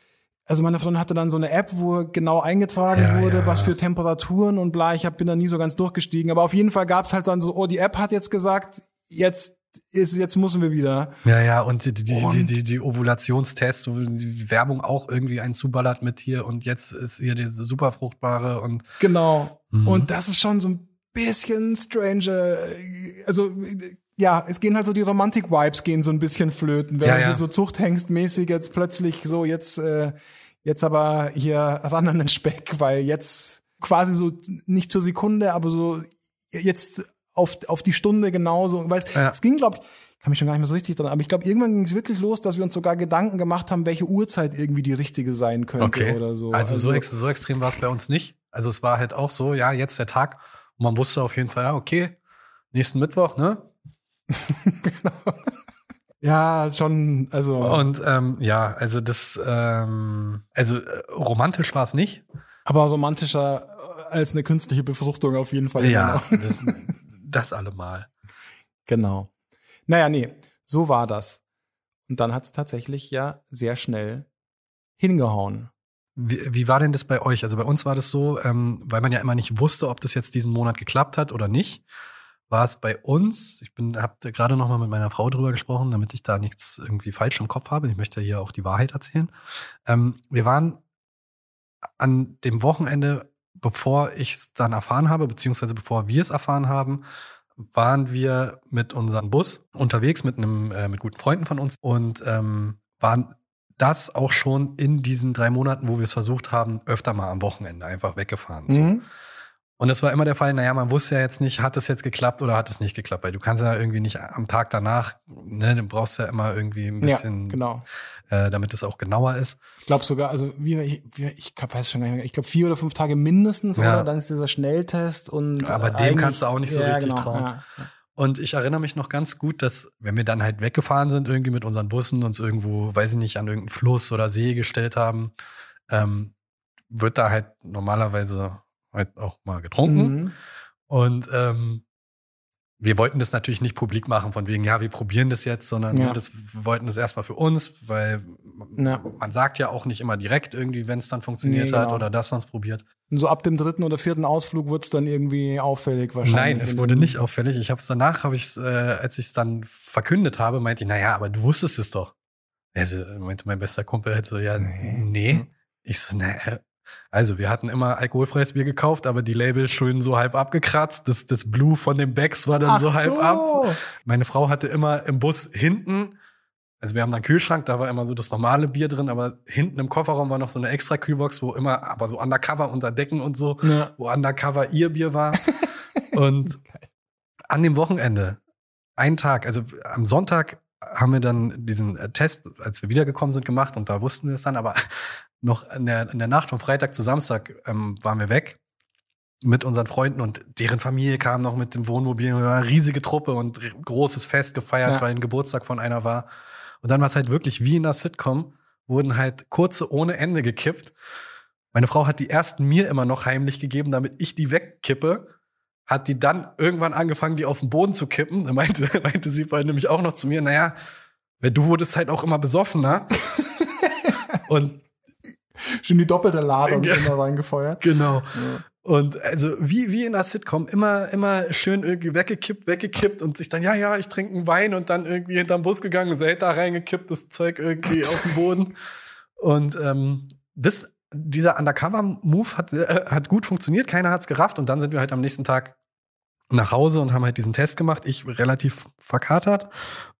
also meine Freundin hatte dann so eine App, wo genau eingetragen ja, wurde, ja. was für Temperaturen und bla. Ich hab, bin da nie so ganz durchgestiegen. Aber auf jeden Fall gab's halt dann so, oh, die App hat jetzt gesagt, jetzt ist, jetzt müssen wir wieder. Ja, ja, und die, die, und die, die, die Ovulationstests, wo die Werbung auch irgendwie einen zuballert mit hier und jetzt ist hier die super fruchtbare und. Genau. Mhm. Und das ist schon so ein bisschen strange. Also, ja, es gehen halt so die Romantik-Vibes gehen so ein bisschen flöten, wenn ja, ja. du so Zuchthengstmäßig jetzt plötzlich so jetzt, äh, jetzt aber hier ran an den Speck, weil jetzt quasi so nicht zur Sekunde, aber so jetzt auf, auf die Stunde genauso. Weißt, ja. es ging, glaube ich, kann mich schon gar nicht mehr so richtig dran, aber ich glaube, irgendwann ging es wirklich los, dass wir uns sogar Gedanken gemacht haben, welche Uhrzeit irgendwie die richtige sein könnte okay. oder so. Also, also so, ex so extrem war es bei uns nicht. Also es war halt auch so, ja, jetzt der Tag und man wusste auf jeden Fall, ja, okay, nächsten Mittwoch, ne? genau. *laughs* Ja, schon, also. Und ähm, ja, also das, ähm, also äh, romantisch war es nicht. Aber romantischer als eine künstliche Befruchtung auf jeden Fall. Ja, das, *laughs* das allemal. Genau. Naja, nee, so war das. Und dann hat es tatsächlich ja sehr schnell hingehauen. Wie, wie war denn das bei euch? Also bei uns war das so, ähm, weil man ja immer nicht wusste, ob das jetzt diesen Monat geklappt hat oder nicht, war es bei uns, ich bin, habe gerade noch mal mit meiner Frau drüber gesprochen, damit ich da nichts irgendwie falsch im Kopf habe. Ich möchte hier auch die Wahrheit erzählen. Ähm, wir waren an dem Wochenende, bevor ich es dann erfahren habe, beziehungsweise bevor wir es erfahren haben, waren wir mit unserem Bus unterwegs mit einem äh, mit guten Freunden von uns und ähm, waren das auch schon in diesen drei Monaten, wo wir es versucht haben, öfter mal am Wochenende einfach weggefahren. So. Und es war immer der Fall, naja, man wusste ja jetzt nicht, hat es jetzt geklappt oder hat es nicht geklappt, weil du kannst ja irgendwie nicht am Tag danach, ne, du brauchst ja immer irgendwie ein bisschen, ja, genau. äh, damit es auch genauer ist. Ich glaube sogar, also wie, ich, wie, ich weiß schon ich glaube vier oder fünf Tage mindestens, Ja. oder? Dann ist dieser Schnelltest und Aber äh, dem kannst du auch nicht so richtig genau, trauen. Ja. Und ich erinnere mich noch ganz gut, dass wenn wir dann halt weggefahren sind, irgendwie mit unseren Bussen, uns irgendwo, weiß ich nicht, an irgendeinen Fluss oder See gestellt haben, ähm, wird da halt normalerweise halt auch mal getrunken. Mhm. Und ähm, wir wollten das natürlich nicht publik machen, von wegen, ja, wir probieren das jetzt, sondern Ja. ne, das, wir wollten das erstmal für uns, weil Ja. man sagt ja auch nicht immer direkt irgendwie, wenn es dann funktioniert Nee, hat genau. oder dass man es probiert. Und so ab dem dritten oder vierten Ausflug wird's dann irgendwie auffällig wahrscheinlich. Nein, es wurde nicht auffällig. Ich habe es danach, habe ich äh, als ich es dann verkündet habe, meinte ich, naja, aber du wusstest es doch. Also meinte mein bester Kumpel halt so, ja, Nee. nee. Ich so, naja. Also, wir hatten immer alkoholfreies Bier gekauft, aber die Label schön so halb abgekratzt. Das, das Blue von den Becks war dann Ach so halb ab. Meine Frau hatte immer im Bus hinten, also wir haben da einen Kühlschrank, da war immer so das normale Bier drin, aber hinten im Kofferraum war noch so eine extra Kühlbox, wo immer, aber so undercover unter Decken und so, Ja. wo undercover ihr Bier war. *laughs* und an dem Wochenende, einen Tag, also am Sonntag haben wir dann diesen äh, Test, als wir wiedergekommen sind, gemacht und da wussten wir es dann, aber noch in der, in der Nacht von Freitag zu Samstag ähm, waren wir weg mit unseren Freunden und deren Familie kam noch mit dem Wohnmobil, wir waren eine riesige Truppe und großes Fest gefeiert, Ja. weil ein Geburtstag von einer war. Und dann war es halt wirklich wie in einer Sitcom, wurden halt kurze ohne Ende gekippt. Meine Frau hat die ersten mir immer noch heimlich gegeben, damit ich die wegkippe. Hat die dann irgendwann angefangen, die auf den Boden zu kippen. Da meinte, *laughs* meinte sie vorhin nämlich auch noch zu mir, naja, du wurdest halt auch immer besoffener. *laughs* Und *laughs* Schon die doppelte Ladung Ja. immer reingefeuert. genau. Ja. Und also wie, wie in einer Sitcom, immer, immer schön irgendwie weggekippt, weggekippt und sich dann, ja, ja, ich trinke einen Wein und dann irgendwie hinterm Bus gegangen, Selta reingekippt, das Zeug irgendwie *laughs* auf den Boden. Und ähm, das, dieser Undercover-Move hat, äh, hat gut funktioniert, keiner hat's gerafft und dann sind wir halt am nächsten Tag nach Hause und haben halt diesen Test gemacht. Ich relativ verkatert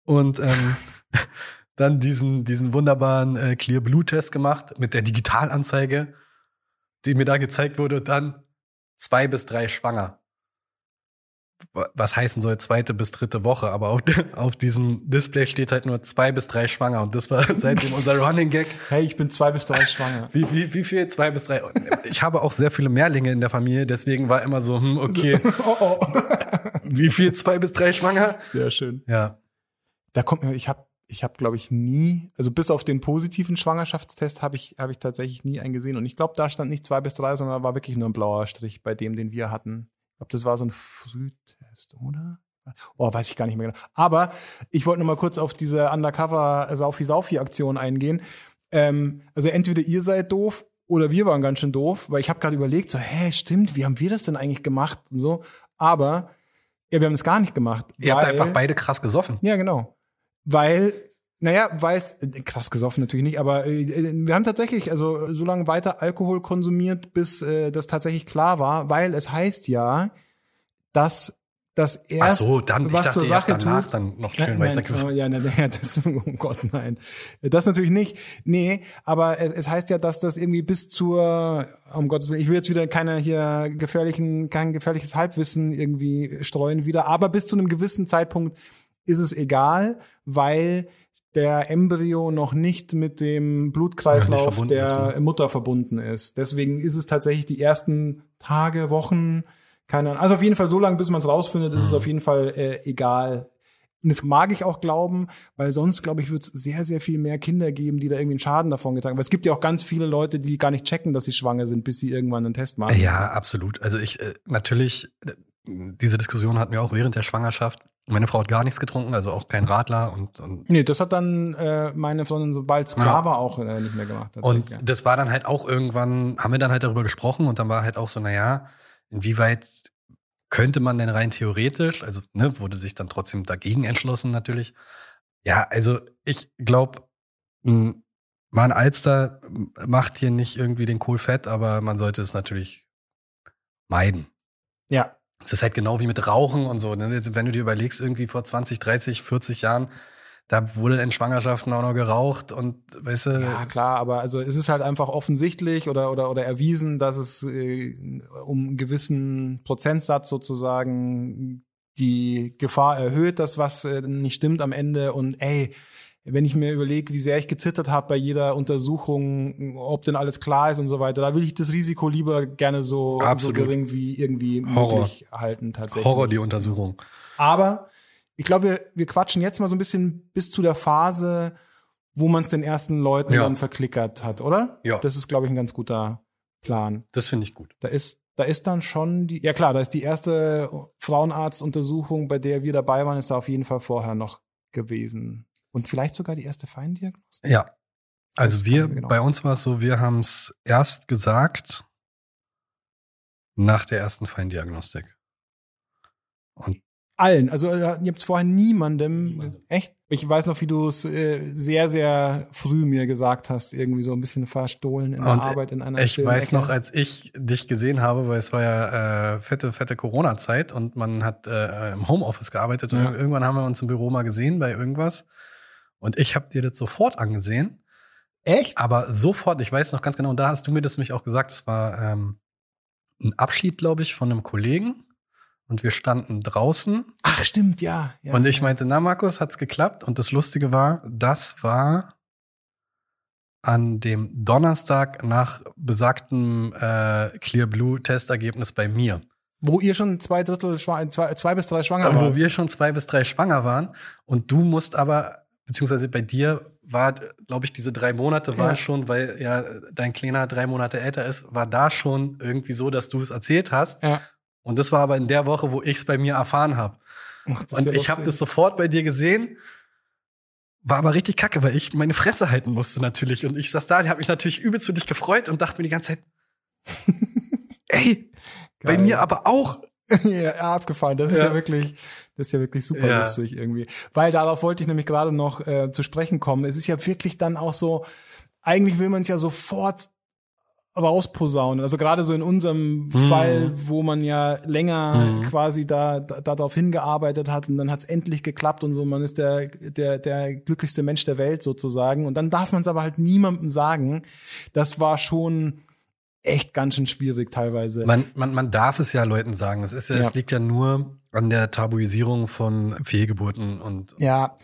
und ähm, *laughs* dann diesen, diesen wunderbaren äh, Clear Blue Test gemacht mit der Digitalanzeige, die mir da gezeigt wurde, und dann zwei bis drei schwanger. Wa- Was heißen soll, zweite bis dritte Woche, aber auf, *laughs* auf diesem Display steht halt nur zwei bis drei schwanger und das war *laughs* seitdem unser Running Gag. Hey, ich bin zwei bis drei schwanger. Wie, wie, wie viel? Zwei bis drei? Ich habe auch sehr viele Mehrlinge in der Familie, deswegen war immer so, hm, okay, *laughs* oh, oh. wie viel? Zwei bis drei schwanger? Sehr schön. Ja. Da kommt mir, ich habe, ich habe, glaube ich, nie, also bis auf den positiven Schwangerschaftstest habe ich, habe ich tatsächlich nie einen gesehen. Und ich glaube, da stand nicht zwei bis drei, sondern da war wirklich nur ein blauer Strich bei dem, den wir hatten. Ich glaube, das war so ein Frühtest, oder? Oh, weiß ich gar nicht mehr genau. Aber ich wollte noch mal kurz auf diese Undercover-Saufi-Saufi-Aktion eingehen. Ähm, also entweder ihr seid doof oder wir waren ganz schön doof, weil ich habe gerade überlegt, so, hä, stimmt, wie haben wir das denn eigentlich gemacht und so. Aber ja, wir haben es gar nicht gemacht. Ihr habt weil- einfach beide krass gesoffen. ja, genau. Weil, naja, weil es, krass gesoffen natürlich nicht, aber äh, wir haben tatsächlich, also so lange weiter Alkohol konsumiert, bis äh, das tatsächlich klar war, weil es heißt ja, dass das Ach erst so, dann, ich was dachte, zur Sache danach tut, dann noch Nein, schön nein, weiter oh, gesoffen. ja, nein, *laughs* nein, das, oh Gott, nein. Das natürlich nicht. Nee, aber es, es heißt ja, dass das irgendwie bis zur, um Gottes Willen, ich will jetzt wieder keine hier gefährlichen, kein gefährliches Halbwissen irgendwie streuen wieder, aber bis zu einem gewissen Zeitpunkt ist es egal, weil der Embryo noch nicht mit dem Blutkreislauf verbunden der ist, ne? Mutter verbunden ist. Deswegen ist es tatsächlich die ersten Tage, Wochen, keine Ahnung. Also auf jeden Fall so lange, bis man es rausfindet, ist es Mhm. auf jeden Fall äh, egal. Und das mag ich auch glauben, weil sonst, glaube ich, wird es sehr, sehr viel mehr Kinder geben, die da irgendwie einen Schaden davon getragen haben. Weil es gibt ja auch ganz viele Leute, die gar nicht checken, dass sie schwanger sind, bis sie irgendwann einen Test machen. Ja, absolut. Also ich, äh, natürlich, äh, diese Diskussion hatten wir auch während der Schwangerschaft. Meine Frau hat gar nichts getrunken, also auch kein Radler und, und Nee, das hat dann äh, meine Freundin, sobald es klar Ja. war, auch äh, nicht mehr gemacht. Und tatsächlich, das war dann halt auch irgendwann, haben wir dann halt darüber gesprochen und dann war halt auch so, naja, inwieweit könnte man denn rein theoretisch, also ne, wurde sich dann trotzdem dagegen entschlossen natürlich. Ja, also ich glaube, man Alster macht hier nicht irgendwie den Kohl fett, aber man sollte es natürlich meiden. ja. Es ist halt genau wie mit Rauchen und so. Ne? Wenn du dir überlegst, irgendwie vor 20, 30, 40 Jahren, da wurde in Schwangerschaften auch noch geraucht und weißt du, Ja, klar, aber also es ist halt einfach offensichtlich oder oder oder erwiesen, dass es äh, um einen gewissen Prozentsatz sozusagen die Gefahr erhöht, dass was äh, nicht stimmt am Ende und ey, wenn ich mir überlege, wie sehr ich gezittert habe bei jeder Untersuchung, ob denn alles klar ist und so weiter, da will ich das Risiko lieber gerne so, so gering wie irgendwie Horror. möglich halten tatsächlich. Horror die Untersuchung. Aber ich glaube, wir, wir quatschen jetzt mal so ein bisschen bis zu der Phase, wo man es den ersten Leuten Ja. dann verklickert hat, oder? Ja. Das ist, glaube ich, ein ganz guter Plan. Das finde ich gut. Da ist, da ist dann schon die, ja klar, da ist die erste Frauenarztuntersuchung, bei der wir dabei waren, ist da auf jeden Fall vorher noch gewesen. Und vielleicht sogar die erste Feindiagnostik. Ja. Also wir, genau. bei uns war es so, wir haben es erst gesagt nach der ersten Feindiagnostik. Und Allen. Also äh, ihr habt es vorher niemandem. Echt? Ich weiß noch, wie du es äh, sehr, sehr früh mir gesagt hast, irgendwie so ein bisschen verstohlen in der Und Arbeit in einer ich weiß Ecke. noch, als ich dich gesehen habe, weil es war ja äh, fette, fette Corona-Zeit und man hat äh, im Homeoffice gearbeitet und Ja. irgendwann haben wir uns im Büro mal gesehen bei irgendwas. Und ich habe dir das sofort angesehen. Echt? Aber sofort, ich weiß noch ganz genau, und da hast du mir das nämlich auch gesagt, es war ähm, ein Abschied, glaube ich, von einem Kollegen. Und wir standen draußen. Ach, stimmt, ja. ja und ich ja. meinte, na, Markus, hat's geklappt? Und das Lustige war, das war an dem Donnerstag nach besagtem äh, Clear Blue Testergebnis bei mir. Wo ihr schon zwei Drittel, zwei, zwei bis drei schwanger Wo wart. wir schon zwei bis drei schwanger waren. Und du musst aber, beziehungsweise bei dir war, glaube ich, diese drei Monate war Ja. schon, weil ja dein Kleiner drei Monate älter ist, war da schon irgendwie so, dass du es erzählt hast. Ja. Und das war aber in der Woche, wo ich es bei mir erfahren habe. Und ja ich habe das sofort bei dir gesehen. War aber richtig kacke, weil ich meine Fresse halten musste natürlich. Und ich saß da, habe mich natürlich übelst für dich gefreut und dachte mir die ganze Zeit, *laughs* ey, bei Geil. mir aber auch. *laughs* ja, abgefallen. Das ist ja. Ja. wirklich, das ist ja wirklich super Ja. lustig irgendwie. Weil darauf wollte ich nämlich gerade noch äh, zu sprechen kommen. Es ist ja wirklich dann auch so, eigentlich will man es ja sofort rausposaunen. Also gerade so in unserem Mhm. Fall, wo man ja länger Mhm. quasi da, da darauf hingearbeitet hat und dann hat es endlich geklappt und so, man ist der, der, der glücklichste Mensch der Welt sozusagen. Und dann darf man es aber halt niemandem sagen. Das war schon echt ganz schön schwierig teilweise. Man, man, man darf es ja Leuten sagen. Es ist ja, Ja. es liegt ja nur an der Tabuisierung von Fehlgeburten und Ja,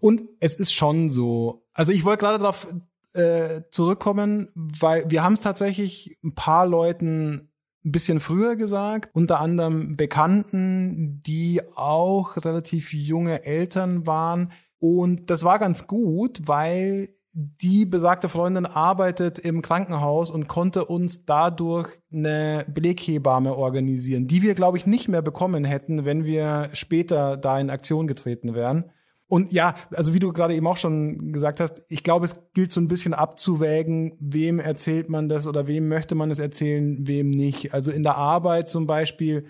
und es ist schon so. Also ich wollte gerade darauf äh, zurückkommen, weil wir haben es tatsächlich ein paar Leuten ein bisschen früher gesagt, unter anderem Bekannten, die auch relativ junge Eltern waren. Und das war ganz gut, weil die besagte Freundin arbeitet im Krankenhaus und konnte uns dadurch eine Beleghebamme organisieren, die wir, glaube ich, nicht mehr bekommen hätten, wenn wir später da in Aktion getreten wären. Und ja, also wie du gerade eben auch schon gesagt hast, ich glaube, es gilt so ein bisschen abzuwägen, wem erzählt man das oder wem möchte man es erzählen, wem nicht. Also in der Arbeit zum Beispiel,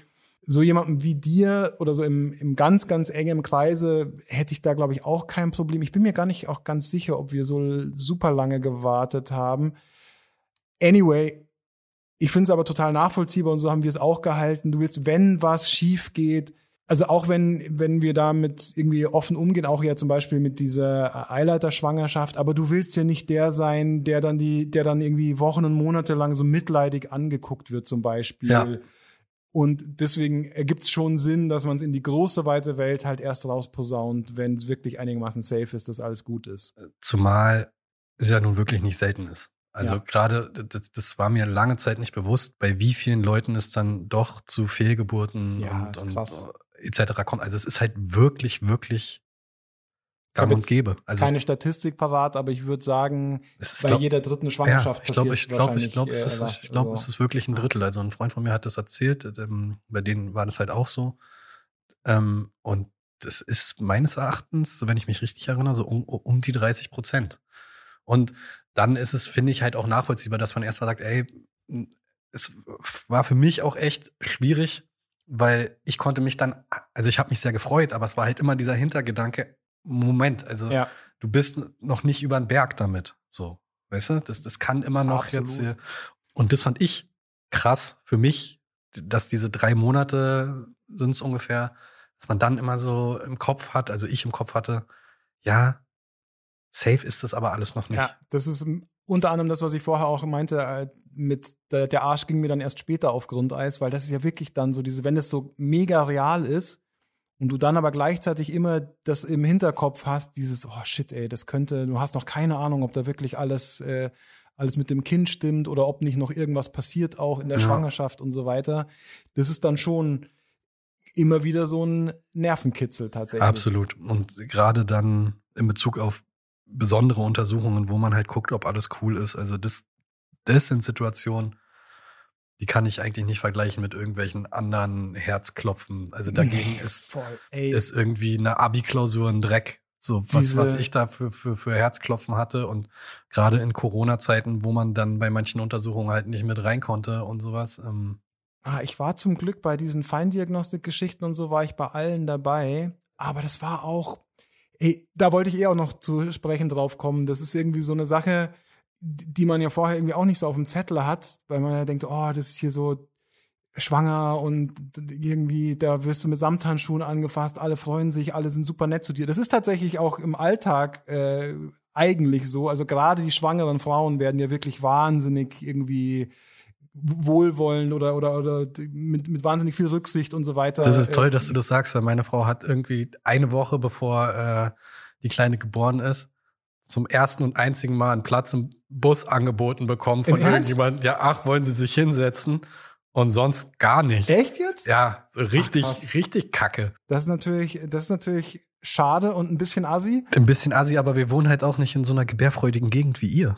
so jemandem wie dir oder so im, im ganz, ganz engen Kreise hätte ich da, glaube ich, auch kein Problem. Ich bin mir gar nicht auch ganz sicher, ob wir so super lange gewartet haben. Anyway, ich finde es aber total nachvollziehbar und so haben wir es auch gehalten. Du willst, wenn was schief geht, also auch wenn, wenn wir damit irgendwie offen umgehen, auch ja zum Beispiel mit dieser Eileiterschwangerschaft, aber du willst ja nicht der sein, der dann die, der dann irgendwie Wochen und Monate lang so mitleidig angeguckt wird zum Beispiel. Ja. Und deswegen ergibt es schon Sinn, dass man es in die große, weite Welt halt erst rausposaunt, wenn es wirklich einigermaßen safe ist, dass alles gut ist. zumal es ja nun wirklich nicht selten ist. Also Ja. gerade, das, das war mir lange Zeit nicht bewusst, bei wie vielen Leuten es dann doch zu Fehlgeburten Ja, und, und äh, etc. kommt. Also es ist halt wirklich, wirklich gang und gäbe. Also Keine Statistik parat, aber ich würde sagen, ist bei glaub, jeder dritten ja, Schwangerschaft ich glaube, passiert ich glaube, ich wahrscheinlich, glaube, es äh, ist, ich glaube, Also- es ist wirklich ein Drittel. Also ein Freund von mir hat das erzählt, ähm, bei denen war das halt auch so. Ähm, und das ist meines Erachtens, wenn ich mich richtig erinnere, so um, um die 30 Prozent. Und dann ist es, finde ich, halt auch nachvollziehbar, dass man erstmal sagt, ey, es war für mich auch echt schwierig, weil ich konnte mich dann, also ich habe mich sehr gefreut, aber es war halt immer dieser Hintergedanke, Moment, also ja. du bist noch nicht über den Berg damit, so, weißt du, das, das kann immer noch Absolut. jetzt, hier. und das fand ich krass für mich, dass diese drei Monate sind es ungefähr, dass man dann immer so im Kopf hat, also ich im Kopf hatte, ja, safe ist das aber alles noch nicht. Ja, das ist unter anderem das, was ich vorher auch meinte, äh, mit der, der Arsch ging mir dann erst später auf Grundeis, weil das ist ja wirklich dann so diese, wenn es so mega real ist und du dann aber gleichzeitig immer das im Hinterkopf hast, dieses, oh shit, ey, das könnte, du hast noch keine Ahnung, ob da wirklich alles, äh, alles mit dem Kind stimmt oder ob nicht noch irgendwas passiert auch in der ja. Schwangerschaft und so weiter. Das ist dann schon immer wieder so ein Nervenkitzel tatsächlich. Absolut. Und gerade dann in Bezug auf besondere Untersuchungen, wo man halt guckt, ob alles cool ist. Also das, das sind Situationen, die kann ich eigentlich nicht vergleichen mit irgendwelchen anderen Herzklopfen. Also dagegen nee, ist, voll, ist irgendwie eine Abi-Klausur ein Dreck. So was, was ich da für, für, für Herzklopfen hatte und gerade in Corona-Zeiten, wo man dann bei manchen Untersuchungen halt nicht mit rein konnte und sowas. Ähm, ah, ich war zum Glück bei diesen Feindiagnostik-Geschichten und so war ich bei allen dabei. Aber das war auch, ey, da wollte ich eh auch noch zu sprechen drauf kommen. Das ist irgendwie so eine Sache, die man ja vorher irgendwie auch nicht so auf dem Zettel hat, weil man ja denkt, oh, das ist hier so schwanger und irgendwie, da wirst du mit Samthandschuhen angefasst, alle freuen sich, alle sind super nett zu dir. Das ist tatsächlich auch im Alltag äh, eigentlich so. Also gerade die schwangeren Frauen werden ja wirklich wahnsinnig irgendwie wohlwollend oder, oder, oder mit, mit wahnsinnig viel Rücksicht und so weiter. Das ist toll, äh, dass du das sagst, weil meine Frau hat irgendwie eine Woche bevor äh, die Kleine geboren ist, zum ersten und einzigen Mal einen Platz im Bus angeboten bekommen von irgendjemandem. Ja, ach, wollen Sie sich hinsetzen? Und sonst gar nicht. Echt jetzt? Ja, richtig, ach, richtig kacke. Das ist natürlich, das ist natürlich schade und ein bisschen assi. Ein bisschen assi, aber wir wohnen halt auch nicht in so einer gebärfreudigen Gegend wie ihr.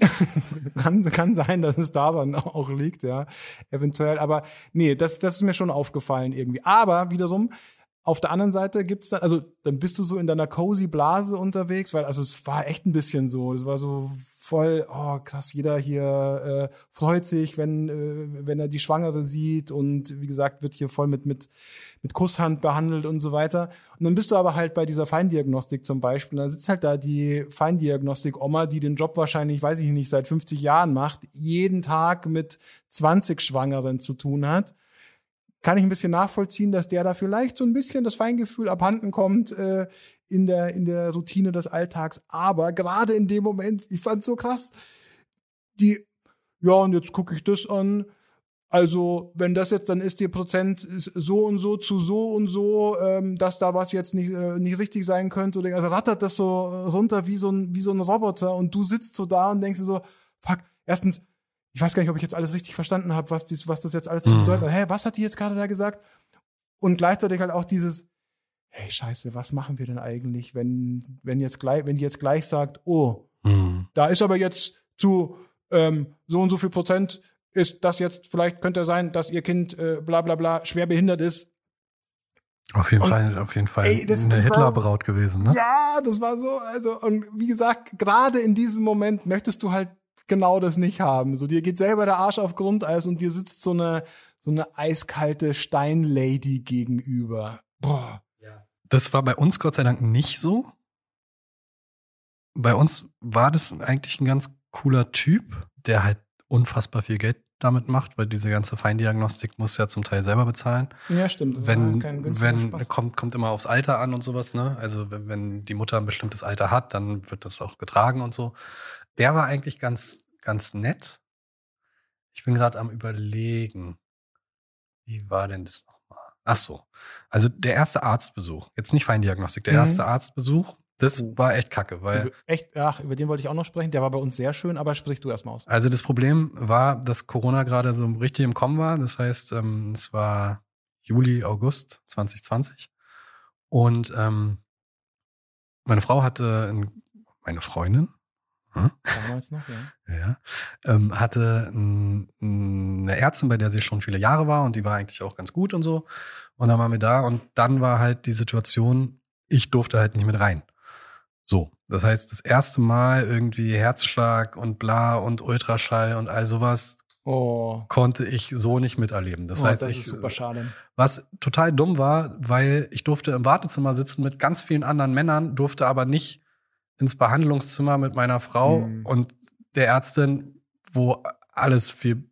*laughs* kann, kann sein, dass es da dann auch liegt, ja, eventuell. Aber nee, das, das ist mir schon aufgefallen irgendwie. Aber wiederum, auf der anderen Seite gibt's dann, also dann bist du so in deiner cozy Blase unterwegs, weil also es war echt ein bisschen so, es war so voll, oh krass, jeder hier äh, freut sich, wenn äh, wenn er die Schwangere sieht und wie gesagt wird hier voll mit mit mit Kusshand behandelt und so weiter. Und dann bist du aber halt bei dieser Feindiagnostik zum Beispiel, da sitzt halt da die Feindiagnostik-Oma, die den Job wahrscheinlich, weiß ich nicht, seit 50 Jahren macht, jeden Tag mit 20 Schwangeren zu tun hat kann ich ein bisschen nachvollziehen, dass der da vielleicht so ein bisschen das Feingefühl abhanden kommt äh, in, der, in der Routine des Alltags. Aber gerade in dem Moment, ich fand so krass, die, ja, und jetzt gucke ich das an. Also, wenn das jetzt, dann ist die Prozent so und so zu so und so, ähm, dass da was jetzt nicht, äh, nicht richtig sein könnte. Also rattert das so runter wie so, ein, wie so ein Roboter und du sitzt so da und denkst dir so, fuck, erstens, ich weiß gar nicht, ob ich jetzt alles richtig verstanden habe, was, dies, was das jetzt alles mhm. bedeutet. Hä, was hat die jetzt gerade da gesagt? Und gleichzeitig halt auch dieses, hey, scheiße, was machen wir denn eigentlich, wenn, wenn jetzt gleich, wenn die jetzt gleich sagt, oh, mhm. da ist aber jetzt zu ähm, so und so viel Prozent ist das jetzt, vielleicht könnte sein, dass ihr Kind äh, bla bla bla schwer behindert ist. Auf jeden und, Fall, auf jeden Fall ey, eine Hitlerbraut gewesen, ne? Ja, das war so, also, und wie gesagt, gerade in diesem Moment möchtest du halt genau das nicht haben. So, dir geht selber der Arsch auf Grundeis und dir sitzt so eine, so eine eiskalte Steinlady gegenüber. Boah. Ja. Das war bei uns Gott sei Dank nicht so. Bei uns war das eigentlich ein ganz cooler Typ, der halt unfassbar viel Geld damit macht, weil diese ganze Feindiagnostik muss ja zum Teil selber bezahlen. Ja, stimmt. wenn, wenn, kommt, kommt immer aufs Alter an und sowas, ne? Also wenn, wenn die Mutter ein bestimmtes Alter hat, dann wird das auch getragen und so. Der war eigentlich ganz, ganz nett. Ich bin gerade am überlegen. Wie war denn das nochmal? Ach so. Also der erste Arztbesuch, jetzt nicht Feindiagnostik, der mhm. erste Arztbesuch, das oh. war echt kacke, weil. Echt, ach, über den wollte ich auch noch sprechen. Der war bei uns sehr schön, aber sprich du erstmal aus. Also das Problem war, dass Corona gerade so richtig im Kommen war. Das heißt, ähm, es war Juli, August 2020. Und ähm, meine Frau hatte, ein, meine Freundin hm? Damals noch, ja. ja, ähm, hatte eine Ärztin, bei der sie schon viele Jahre war und die war eigentlich auch ganz gut und so. Und dann waren wir da und dann war halt die Situation, ich durfte halt nicht mit rein. So, das heißt, das erste Mal irgendwie Herzschlag und bla und Ultraschall und all sowas Oh, konnte ich so nicht miterleben. Das oh heißt, das ich, ist super schade. was total dumm war, weil ich durfte im Wartezimmer sitzen mit ganz vielen anderen Männern, durfte aber nicht ins Behandlungszimmer mit meiner Frau Hm. und der Ärztin, wo alles viel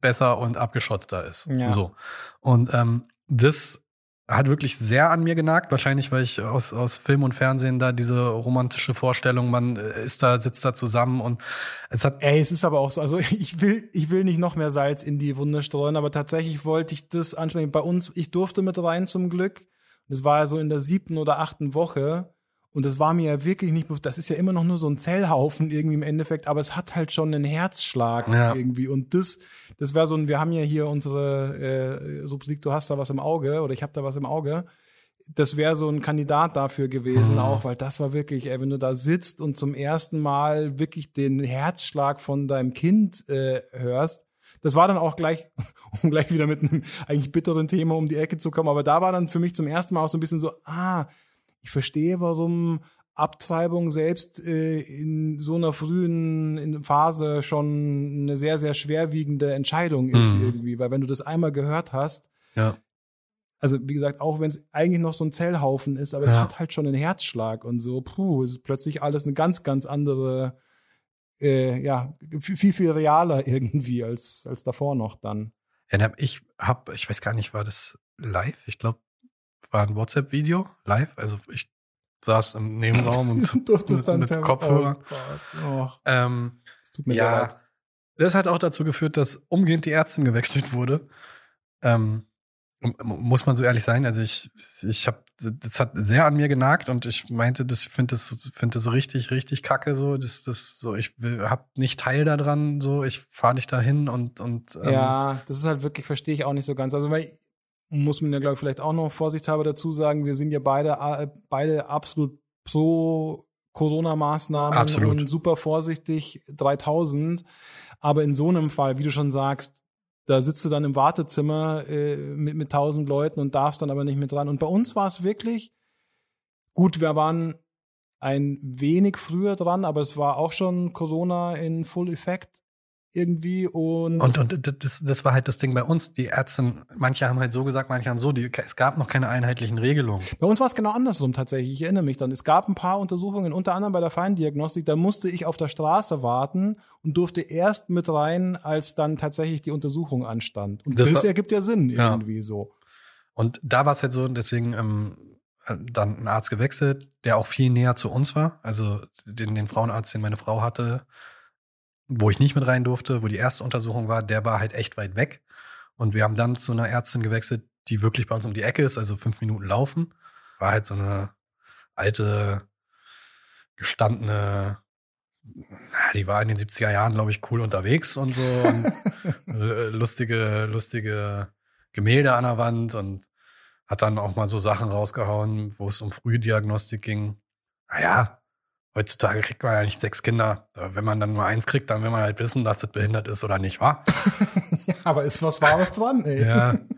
besser und abgeschotteter ist. Ja. So. Und ähm, das hat wirklich sehr an mir genagt, wahrscheinlich, weil ich aus, aus Film und Fernsehen da diese romantische Vorstellung, man äh, ist da, sitzt da zusammen und es hat Ey, es ist aber auch so, also *laughs* ich will, ich will nicht noch mehr Salz in die Wunde streuen, aber tatsächlich wollte ich das ansprechen. Bei uns, ich durfte mit rein zum Glück. Das war ja so in der siebten oder achten Woche. Und das war mir ja wirklich nicht bewusst. Das ist ja immer noch nur so ein Zellhaufen irgendwie im Endeffekt, aber es hat halt schon einen Herzschlag Ja. irgendwie. Und das, das wäre so ein, wir haben ja hier unsere äh, Rubrik, du hast da was im Auge oder ich habe da was im Auge. Das wäre so ein Kandidat dafür gewesen Mhm. auch, weil das war wirklich, ey, wenn du da sitzt und zum ersten Mal wirklich den Herzschlag von deinem Kind äh, hörst, das war dann auch gleich, *laughs* um gleich wieder mit einem eigentlich bitteren Thema um die Ecke zu kommen, aber da war dann für mich zum ersten Mal auch so ein bisschen so, ah, ich verstehe, warum Abtreibung selbst äh, in so einer frühen Phase schon eine sehr, sehr schwerwiegende Entscheidung ist Mhm. irgendwie, weil wenn du das einmal gehört hast, ja, also wie gesagt, auch wenn es eigentlich noch so ein Zellhaufen ist, aber es Ja. hat halt schon einen Herzschlag und so, puh, es ist plötzlich alles eine ganz, ganz andere, äh, ja, viel, viel, realer *laughs* irgendwie als, als davor noch dann. Ja, ich hab, ich weiß gar nicht, war das live? Ich glaube, war ein WhatsApp-Video live. Also ich saß im Nebenraum und *laughs* Du durftest dann mit Kopfhörer. Oh oh, Ähm, es tut mir sehr ja, leid. das hat auch dazu geführt, dass umgehend die Ärztin gewechselt wurde. Ähm, muss man so ehrlich sein. Also ich, ich habe, das hat sehr an mir genagt und ich meinte, das finde das, finde das richtig, richtig kacke so. Das, das so, ich will, hab nicht Teil daran. So, ich fahre nicht dahin und und ähm, Ja, das ist halt wirklich, verstehe ich auch nicht so ganz. Also, weil muss man ja, glaube ich, vielleicht auch noch vorsichtshalber dazu sagen, wir sind ja beide, äh, beide absolut pro Corona-Maßnahmen Absolut. und super vorsichtig 3000. Aber in so einem Fall, wie du schon sagst, da sitzt du dann im Wartezimmer äh, mit, mit 1000 Leuten und darfst dann aber nicht mit dran. Und bei uns war es wirklich gut, wir waren ein wenig früher dran, aber es war auch schon Corona in Full Effect irgendwie und, Und, und das, das war halt das Ding bei uns. Die Ärzte, manche haben halt so gesagt, manche haben so. Die, es gab noch keine einheitlichen Regelungen. Bei uns war es genau andersrum tatsächlich. Ich erinnere mich dann. Es gab ein paar Untersuchungen, unter anderem bei der Feindiagnostik. Da musste ich auf der Straße warten und durfte erst mit rein, als dann tatsächlich die Untersuchung anstand. Und Das das, war- ergibt ja Sinn Ja. irgendwie so. Und da war es halt so, deswegen ähm, äh, dann ein Arzt gewechselt, der auch viel näher zu uns war. Also den, den Frauenarzt, den meine Frau hatte, wo ich nicht mit rein durfte, wo die erste Untersuchung war, der war halt echt weit weg. Und wir haben dann zu einer Ärztin gewechselt, die wirklich bei uns um die Ecke ist, also fünf Minuten laufen. War halt so eine alte, gestandene, na, die war in den 70er Jahren, glaube ich, cool unterwegs und so. Und *laughs* äh, lustige, lustige Gemälde an der Wand und hat dann auch mal so Sachen rausgehauen, wo es um Frühdiagnostik ging. Naja, heutzutage kriegt man ja nicht sechs Kinder. Wenn man dann nur eins kriegt, dann will man halt wissen, dass das behindert ist oder nicht, wa? *laughs* ja, aber ist was Wahres dran, ey. Ja. *laughs*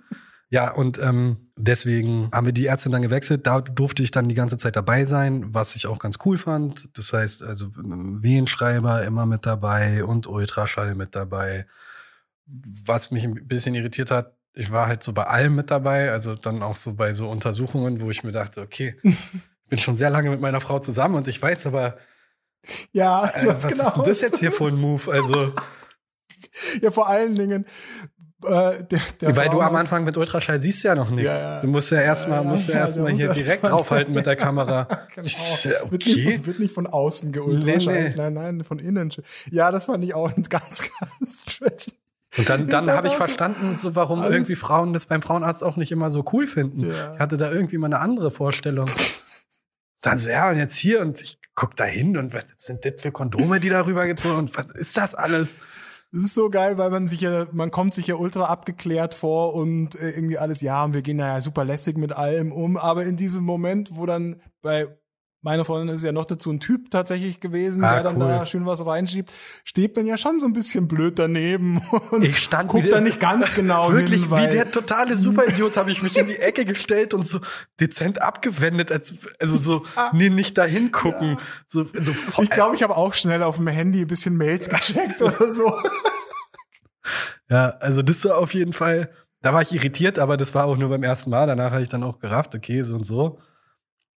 Ja, und ähm, deswegen haben wir die Ärztin dann gewechselt. Da durfte ich dann die ganze Zeit dabei sein, was ich auch ganz cool fand. Das heißt, also ähm, Wehenschreiber immer mit dabei und Ultraschall mit dabei. Was mich ein bisschen irritiert hat, ich war halt so bei allem mit dabei, also dann auch so bei so Untersuchungen, wo ich mir dachte, okay, *laughs* bin schon sehr lange mit meiner Frau zusammen und ich weiß aber, Ja, äh, was weiß ist genau. denn das jetzt hier *laughs* für ein Move? Also, Ja, vor allen Dingen, äh, der, der Weil du am Anfang mit Ultraschall siehst ja noch nichts. Ja. Du musst ja erstmal, Ja, musst ja ja, erstmal hier erst direkt draufhalten mit der *laughs* Kamera. Genau. Äh, Wird, nicht okay. von, wird nicht von außen Nee, geultraschallt. nee. Nein, nein, von innen. Ja, das fand ich auch *laughs* ganz, ganz strange. Und dann, dann Da habe ich verstanden, so warum alles- irgendwie Frauen das beim Frauenarzt auch nicht immer so cool finden. Ich hatte da irgendwie mal eine andere Vorstellung. Dann so, ja, und jetzt hier und ich guck da hin und was sind das für Kondome, die darüber gezogen und was ist das alles? Das ist so geil, weil man sich ja, man kommt sich ja ultra abgeklärt vor und äh, irgendwie alles, ja, und wir gehen da ja super lässig mit allem um, aber in diesem Moment, wo dann bei meine Freundin ist ja noch dazu ein Typ tatsächlich gewesen, Ah, der dann cool. da schön was reinschiebt, steht man ja schon so ein bisschen blöd daneben *laughs* und Ich stand guckt da nicht ganz *laughs* genau Wirklich, hin, wie der totale Superidiot habe ich mich in die Ecke gestellt und so dezent abgewendet, als also so *laughs* nee, nicht dahin gucken. So, so voll- ich glaube, ich habe auch schnell auf dem Handy ein bisschen Mails gecheckt oder so. Ja, also das war auf jeden Fall, da war ich irritiert, aber das war auch nur beim ersten Mal. Danach habe ich dann auch gerafft, okay, so und so.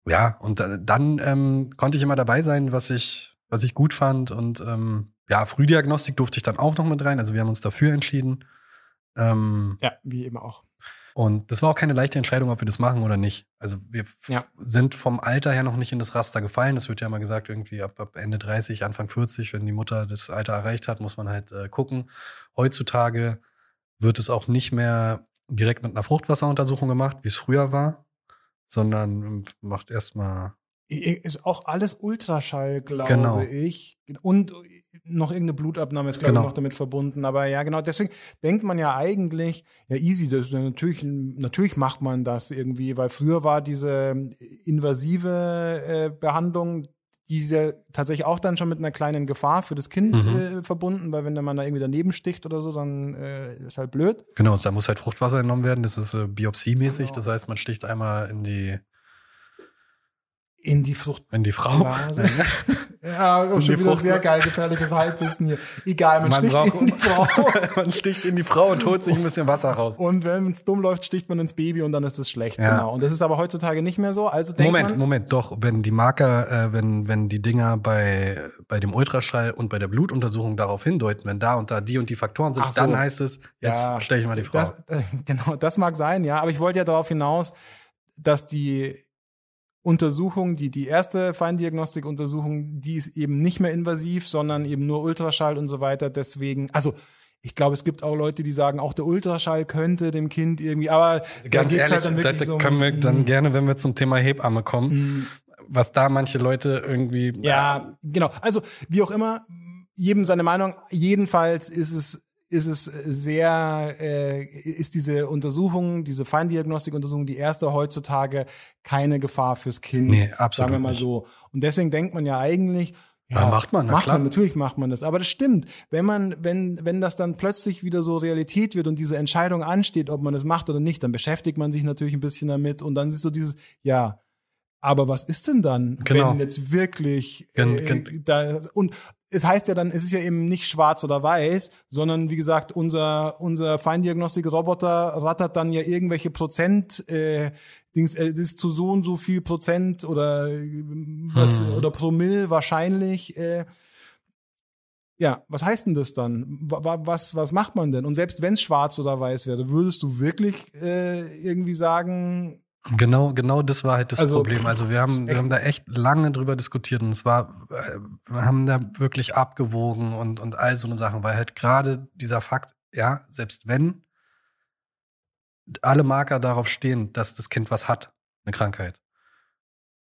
Ja, und da- dann ähm, konnte ich immer dabei sein, was ich, was ich gut fand. Und ähm, ja, Frühdiagnostik durfte ich dann auch noch mit rein. Also wir haben uns dafür entschieden. Ähm, Ja, wie eben auch. und das war auch keine leichte Entscheidung, ob wir das machen oder nicht. Also wir Ja. sind vom Alter her noch nicht in das Raster gefallen. Es wird ja immer gesagt, irgendwie ab, ab Ende 30, Anfang 40, wenn die Mutter das Alter erreicht hat, muss man halt äh, gucken. Heutzutage wird es auch nicht mehr direkt mit einer Fruchtwasseruntersuchung gemacht, wie es früher war, sondern macht erstmal Ist auch alles Ultraschall, glaube Genau. ich. Und noch irgendeine Blutabnahme ist, glaube Genau. ich, noch damit verbunden. Aber ja, genau, deswegen denkt man ja eigentlich, ja, easy, das ist ja natürlich, natürlich macht man das irgendwie, weil früher war diese invasive äh, Behandlung, die ist ja tatsächlich auch dann schon mit einer kleinen Gefahr für das Kind Mhm. äh, verbunden, weil wenn der Mann da irgendwie daneben sticht oder so, dann äh, ist halt blöd. Genau, da muss halt Fruchtwasser entnommen werden. Das ist äh, biopsiemäßig. Genau. Das heißt, man sticht einmal in die, In die Frucht. in die Frau. Blase. Ja, Und schon die wieder Frucht- sehr geil, gefährliches Halbwissen hier. Egal, man, Man sticht braucht- in die *laughs* Frau. man sticht in die Frau und holt sich ein bisschen Wasser raus. Und wenn es dumm läuft, sticht man ins Baby und dann ist es schlecht. Ja. Genau. Und das ist aber heutzutage nicht mehr so. Also Moment, man, Moment, doch, wenn die Marker, äh, wenn, wenn die Dinger bei, bei dem Ultraschall und bei der Blutuntersuchung darauf hindeuten, wenn da und da die und die Faktoren sind, so. dann heißt es, jetzt Ja, stelle ich mal die Frau. Das, *laughs* äh, genau, das mag sein, ja. Aber ich wollte ja darauf hinaus, dass die Untersuchung, die, die erste Feindiagnostikuntersuchung, die ist eben nicht mehr invasiv, sondern eben nur Ultraschall und so weiter. Deswegen, also ich glaube, es gibt auch Leute, die sagen, auch der Ultraschall könnte dem Kind irgendwie, aber Ganz geht's ehrlich, halt dann da, da so können wir dann mm, gerne, wenn wir zum Thema Hebamme kommen, mm, was da manche Leute irgendwie. Ja, genau. Also wie auch immer, jedem seine Meinung. Jedenfalls ist es ist es sehr äh, ist diese Untersuchung, diese Feindiagnostikuntersuchung, die erste heutzutage keine Gefahr fürs Kind. Nee, absolut Sagen wir mal so. Und deswegen denkt man ja eigentlich Ja, macht man, na macht klar. man, natürlich macht man das. Aber das stimmt. Wenn man, wenn, wenn das dann plötzlich wieder so Realität wird und diese Entscheidung ansteht, ob man es macht oder nicht, dann beschäftigt man sich natürlich ein bisschen damit und dann ist so dieses, ja, aber was ist denn dann, Genau. wenn jetzt wirklich Gen- äh, gen- da und es heißt ja dann, es ist ja eben nicht schwarz oder weiß, sondern wie gesagt, unser unser Feindiagnostik-Roboter rattert dann ja irgendwelche Prozent äh, Dings, äh, das ist zu so und so viel Prozent oder äh, was Hm. oder Promille wahrscheinlich. Äh, ja, was heißt denn das dann? Wa- wa- Was, was macht man denn? Und selbst wenn es schwarz oder weiß wäre, würdest du wirklich äh, irgendwie sagen, Genau, genau das war halt das Also, Problem. Also wir haben, wir haben da echt lange drüber diskutiert und es war, äh, wir haben da wirklich abgewogen und, und all so eine Sachen, weil halt gerade dieser Fakt, ja, selbst wenn alle Marker darauf stehen, dass das Kind was hat, eine Krankheit.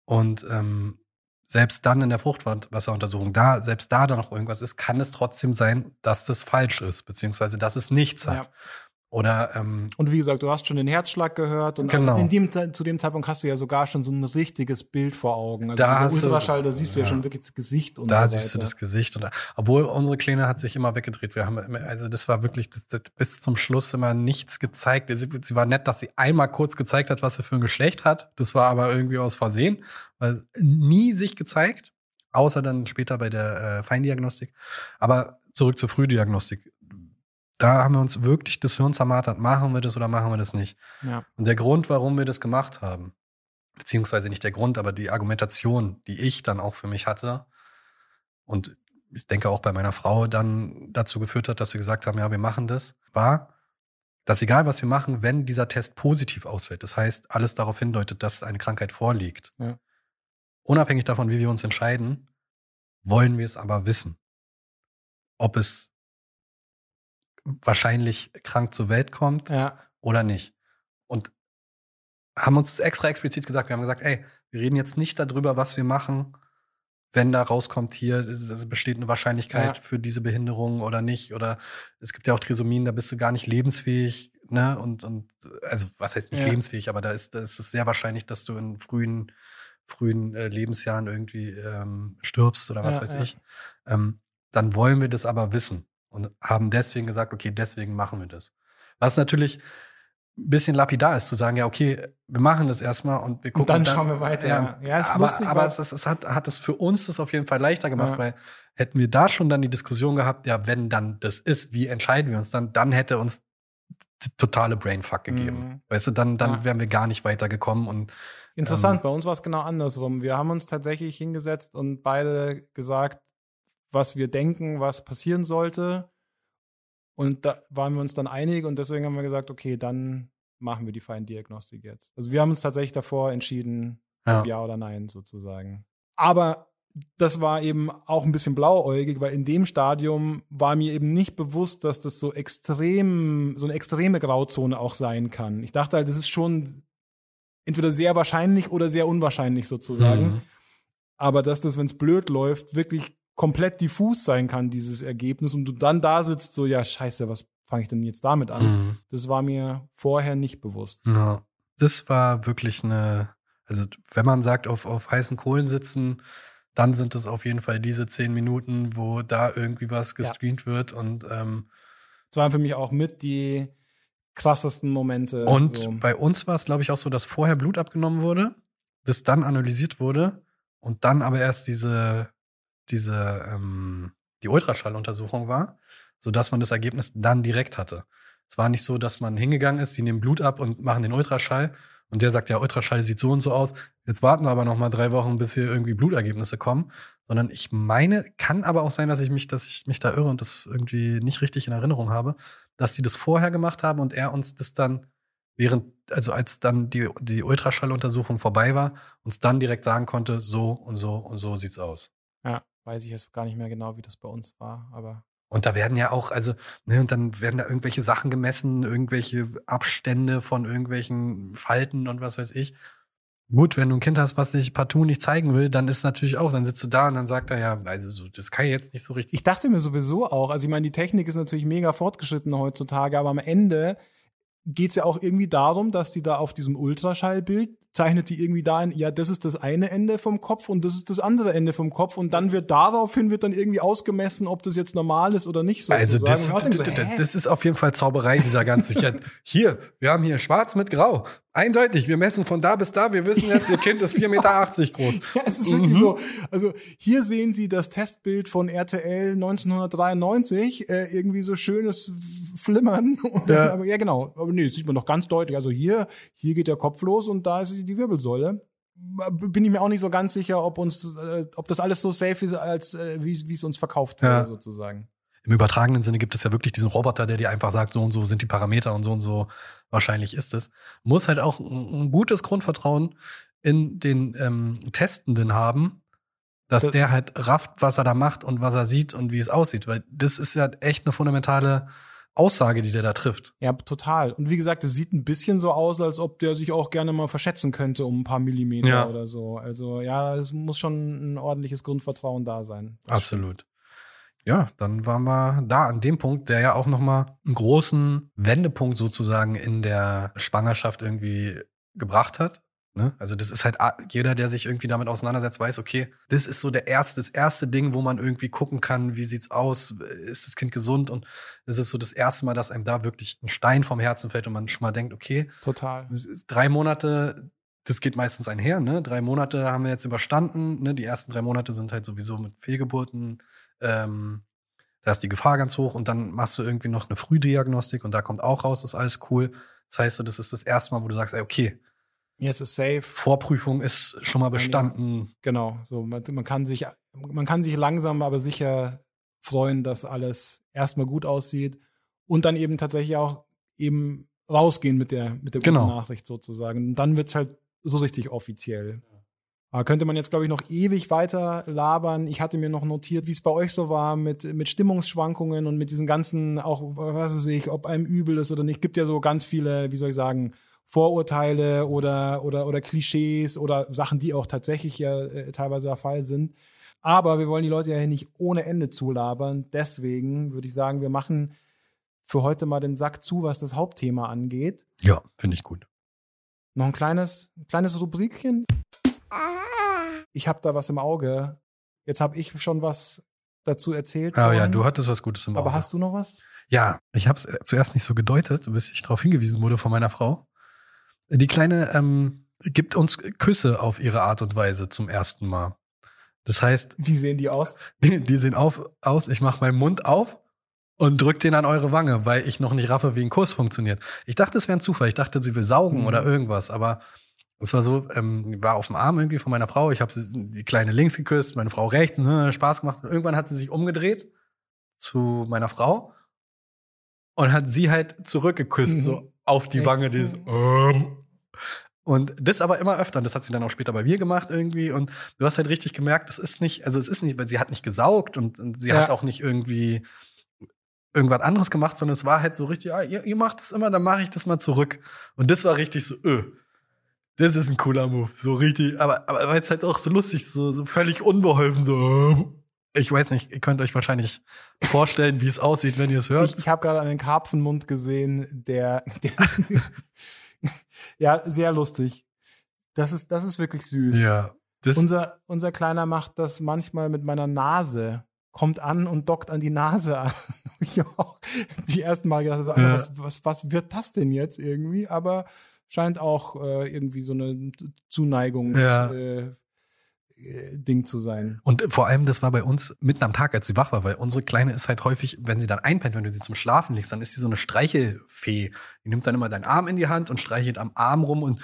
Und ähm, selbst dann in der Fruchtwasseruntersuchung, da, selbst da dann noch irgendwas ist, kann es trotzdem sein, dass das falsch ist, beziehungsweise dass es nichts hat. Ja. Oder ähm, und wie gesagt, du hast schon den Herzschlag gehört und Genau. in dem, zu dem Zeitpunkt hast du ja sogar schon so ein richtiges Bild vor Augen. Also Da hast du- Ultraschall, da siehst du ja ja. schon wirklich das Gesicht und Da so siehst du das Gesicht. Und, obwohl unsere Kleine hat sich immer weggedreht. Wir haben also das war wirklich das, das, bis zum Schluss immer nichts gezeigt. Sie, sie war nett, dass sie einmal kurz gezeigt hat, was sie für ein Geschlecht hat. Das war aber irgendwie aus Versehen, weil nie sich gezeigt, außer dann später bei der äh, Feindiagnostik. Aber zurück zur Frühdiagnostik. Da haben wir uns wirklich das Hirn zermartert. Machen wir das oder machen wir das nicht? Ja. Und der Grund, warum wir das gemacht haben, beziehungsweise nicht der Grund, aber die Argumentation, die ich dann auch für mich hatte und ich denke auch bei meiner Frau dann dazu geführt hat, dass wir gesagt haben, ja, wir machen das, war, dass egal was wir machen, wenn dieser Test positiv ausfällt, das heißt, alles darauf hindeutet, dass eine Krankheit vorliegt, Ja. unabhängig davon, wie wir uns entscheiden, wollen wir es aber wissen, ob es wahrscheinlich krank zur Welt kommt Ja. oder nicht. Und haben uns das extra explizit gesagt. Wir haben gesagt, ey, wir reden jetzt nicht darüber, was wir machen, wenn da rauskommt, hier es besteht eine Wahrscheinlichkeit Ja. für diese Behinderung oder nicht. Oder es gibt ja auch Trisomien, da bist du gar nicht lebensfähig, ne? Und, und also was heißt nicht Ja. lebensfähig, aber da ist, da ist es sehr wahrscheinlich, dass du in frühen frühen äh, Lebensjahren irgendwie ähm, stirbst oder was Ja, weiß ich. Ähm, dann wollen wir das aber wissen und haben deswegen gesagt, okay, deswegen machen wir das. Was natürlich ein bisschen lapidar ist, zu sagen, ja, okay, wir machen das erstmal und wir gucken. dann schauen wir weiter, Ja, ja. Ist aber lustig, aber es, es hat, hat es für uns das auf jeden Fall leichter gemacht, Ja. weil hätten wir da schon dann die Diskussion gehabt, ja, wenn dann das ist, wie entscheiden wir uns dann, dann hätte uns totale Brainfuck gegeben. Mhm. Weißt du, dann, dann Ja. wären wir gar nicht weitergekommen und Interessant, Ähm, bei uns war es genau andersrum. Wir haben uns tatsächlich hingesetzt und beide gesagt, was wir denken, was passieren sollte. Und da waren wir uns dann einig und deswegen haben wir gesagt, okay, dann machen wir die Feindiagnostik jetzt. Also wir haben uns tatsächlich davor entschieden, Ja. ja oder nein sozusagen. Aber das war eben auch ein bisschen blauäugig, weil in dem Stadium war mir eben nicht bewusst, dass das so extrem, so eine extreme Grauzone auch sein kann. Ich dachte halt, das ist schon entweder sehr wahrscheinlich oder sehr unwahrscheinlich sozusagen. Mhm. Aber dass das, wenn es blöd läuft, wirklich komplett diffus sein kann, dieses Ergebnis, und du dann da sitzt, so, ja, scheiße, was fange ich denn jetzt damit an? Mhm. Das war mir vorher nicht bewusst. Ja. Das war wirklich eine, also wenn man sagt, auf, auf heißen Kohlen sitzen, dann sind es auf jeden Fall diese zehn Minuten, wo da irgendwie was Ja. gestreamt wird und ähm, Das waren für mich auch mit die krassesten Momente. Und so. bei uns war es, glaube ich, auch so, dass vorher Blut abgenommen wurde, das dann analysiert wurde und dann aber erst diese, diese, ähm, die Ultraschalluntersuchung war, sodass man das Ergebnis dann direkt hatte. Es war nicht so, dass man hingegangen ist, die nehmen Blut ab und machen den Ultraschall und der sagt, ja, Ultraschall sieht so und so aus. Jetzt warten wir aber noch mal drei Wochen, bis hier irgendwie Blutergebnisse kommen. Sondern ich meine, kann aber auch sein, dass ich mich, dass ich mich da irre und das irgendwie nicht richtig in Erinnerung habe, dass sie das vorher gemacht haben und er uns das dann während, also als dann die, die Ultraschalluntersuchung vorbei war, uns dann direkt sagen konnte, so und so und so sieht's aus. ja, weiß ich jetzt gar nicht mehr genau, wie das bei uns war, aber Und da werden ja auch, also, ne, und dann werden da irgendwelche Sachen gemessen, irgendwelche Abstände von irgendwelchen Falten und was weiß ich. Gut, wenn du ein Kind hast, was sich partout nicht zeigen will, dann ist natürlich auch, dann sitzt du da und dann sagt er ja, also so, das kann ich jetzt nicht so richtig. Ich dachte mir sowieso auch, also ich meine, die Technik ist natürlich mega fortgeschritten heutzutage, aber am Ende geht's ja auch irgendwie darum, dass die da auf diesem Ultraschallbild zeichnet die irgendwie da ein, ja, das ist das eine Ende vom Kopf und das ist das andere Ende vom Kopf und dann wird daraufhin wird dann irgendwie ausgemessen, ob das jetzt normal ist oder nicht. Also das, das, so, das, ist auf jeden Fall Zauberei dieser ganzen. *laughs* Hier, wir haben hier Schwarz mit Grau. Eindeutig, wir messen von da bis da. Wir wissen jetzt, ihr Kind ist 4,80 Meter groß. *laughs* Ja, es ist wirklich Mhm. so. Also hier sehen Sie das Testbild von RTL 1993, äh, irgendwie so schönes Flimmern. *laughs* Ja. ja, genau. Aber nee, das sieht man doch ganz deutlich. Also hier, hier geht der Kopf los und da ist die Wirbelsäule. Bin ich mir auch nicht so ganz sicher, ob uns, äh, ob das alles so safe ist, als äh, wie es uns verkauft wurde, Ja. sozusagen. Im übertragenen Sinne gibt es ja wirklich diesen Roboter, der dir einfach sagt, so und so sind die Parameter und so und so wahrscheinlich ist es. Muss halt auch ein, ein gutes Grundvertrauen in den ähm, Testenden haben, dass Das- der halt rafft, was er da macht und was er sieht und wie es aussieht. Weil das ist ja echt eine fundamentale Aussage, die der da trifft. Ja, total. Und wie gesagt, es sieht ein bisschen so aus, als ob der sich auch gerne mal verschätzen könnte um ein paar Millimeter Ja. oder so. Also ja, es muss schon ein ordentliches Grundvertrauen da sein. Das Absolut. Ja, dann waren wir da an dem Punkt, der ja auch noch mal einen großen Wendepunkt sozusagen in der Schwangerschaft irgendwie gebracht hat. Ne? Also das ist halt a- jeder, der sich irgendwie damit auseinandersetzt, weiß, okay, das ist so der erste, das erste Ding, wo man irgendwie gucken kann, wie sieht's aus, ist das Kind gesund und es ist so das erste Mal, dass einem da wirklich ein Stein vom Herzen fällt und man schon mal denkt, okay, Total. drei Monate, das geht meistens einher, ne? Drei Monate haben wir jetzt überstanden, ne? Die ersten drei Monate sind halt sowieso mit Fehlgeburten, ähm, da ist die Gefahr ganz hoch und dann machst du irgendwie noch eine Frühdiagnostik und da kommt auch raus, ist alles cool. Das heißt, so, das ist das erste Mal, wo du sagst, ey, okay, Yes, ist safe. Vorprüfung ist schon mal bestanden. Genau. So, man, man kann sich, man kann sich langsam, aber sicher freuen, dass alles erstmal gut aussieht und dann eben tatsächlich auch eben rausgehen mit der, mit der guten Genau. Nachricht sozusagen. Und dann wird's halt so richtig offiziell. Aber könnte man jetzt, glaube ich, noch ewig weiter labern. Ich hatte mir noch notiert, wie es bei euch so war mit, mit Stimmungsschwankungen und mit diesen ganzen, auch, was weiß ich, ob einem übel ist oder nicht. Gibt ja so ganz viele, wie soll ich sagen, Vorurteile oder, oder, oder Klischees oder Sachen, die auch tatsächlich ja äh, teilweise der Fall sind. Aber wir wollen die Leute ja hier nicht ohne Ende zulabern. Deswegen würde ich sagen, wir machen für heute mal den Sack zu, was das Hauptthema angeht. Ja, finde ich gut. Noch ein kleines, ein kleines Rubrikchen. Ich habe da was im Auge. Jetzt habe ich schon was dazu erzählt. Ah ja, vorhin. du hattest was Gutes im Aber Auge. hast du noch was? Ja, ich habe es zuerst nicht so gedeutet, bis ich darauf hingewiesen wurde von meiner Frau. Die Kleine ähm, gibt uns Küsse auf ihre Art und Weise zum ersten Mal. Das heißt, Wie sehen die aus? die, die sehen auf, aus, ich mache meinen Mund auf und drück den an eure Wange, weil ich noch nicht raffe, wie ein Kuss funktioniert. Ich dachte, es wäre ein Zufall. Ich dachte, sie will saugen Mhm. oder irgendwas, aber es war so, ähm, war auf dem Arm irgendwie von meiner Frau. Ich habe die Kleine links geküsst, meine Frau rechts, äh, Spaß gemacht. Und irgendwann hat sie sich umgedreht zu meiner Frau und hat sie halt zurückgeküsst, Mhm. so auf die Echt? Wange. Die so, ähm. Und das aber immer öfter. Und das hat sie dann auch später bei mir gemacht irgendwie. Und du hast halt richtig gemerkt, das ist nicht, also es ist nicht, weil sie hat nicht gesaugt und, und sie Ja. hat auch nicht irgendwie irgendwas anderes gemacht, sondern es war halt so richtig, ah, ihr, ihr macht es immer, dann mache ich das mal zurück. Und das war richtig so, öh. Das ist ein cooler Move. So richtig, aber, aber weil es halt auch so lustig, so, so völlig unbeholfen, so. Ich weiß nicht, ihr könnt euch wahrscheinlich vorstellen, wie es aussieht, wenn ihr es hört. Ich, ich habe gerade einen Karpfenmund gesehen, der, der *laughs* ja sehr lustig. Das ist das ist wirklich süß. ja. Unser unser kleiner macht das manchmal mit meiner Nase. Kommt an und dockt an die Nase an. *laughs* ich auch die ersten Mal gedacht, Ja. was, was, was wird das denn jetzt irgendwie? Aber scheint auch äh, irgendwie so eine Zuneigungs Ja. äh, Ding zu sein. Und vor allem, das war bei uns mitten am Tag, als sie wach war, weil unsere Kleine ist halt häufig, wenn sie dann einpennt, wenn du sie zum Schlafen legst, dann ist sie so eine Streichelfee. Die nimmt dann immer deinen Arm in die Hand und streichelt am Arm rum und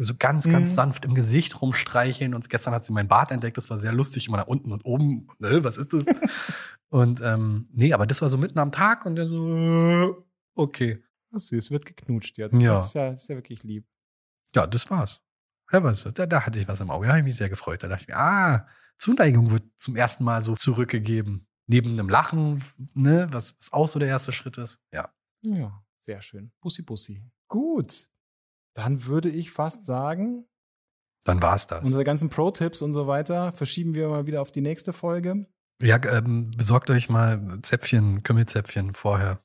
so ganz, ganz Mhm. sanft im Gesicht rumstreicheln. Und gestern hat sie mein Bart entdeckt, das war sehr lustig, immer nach unten und oben. Ne, was ist das? *laughs* und ähm, nee, aber das war so mitten am Tag und dann so, äh, okay. Das ist süß, wird geknutscht jetzt. Ja. Das ist ja, das ist ja wirklich lieb. Ja, das war's. Ja, was, da, da hatte ich was im Auge. Da habe ich mich sehr gefreut. Da dachte ich mir, ah, Zuneigung wird zum ersten Mal so zurückgegeben. Neben einem Lachen, ne, was, was auch so der erste Schritt ist. Ja. Ja, sehr schön. Bussi, bussi. Gut. Dann würde ich fast sagen, Dann war's das. unsere ganzen Pro-Tipps und so weiter verschieben wir mal wieder auf die nächste Folge. Ja, ähm, besorgt euch mal Zäpfchen, Kümmelzäpfchen vorher.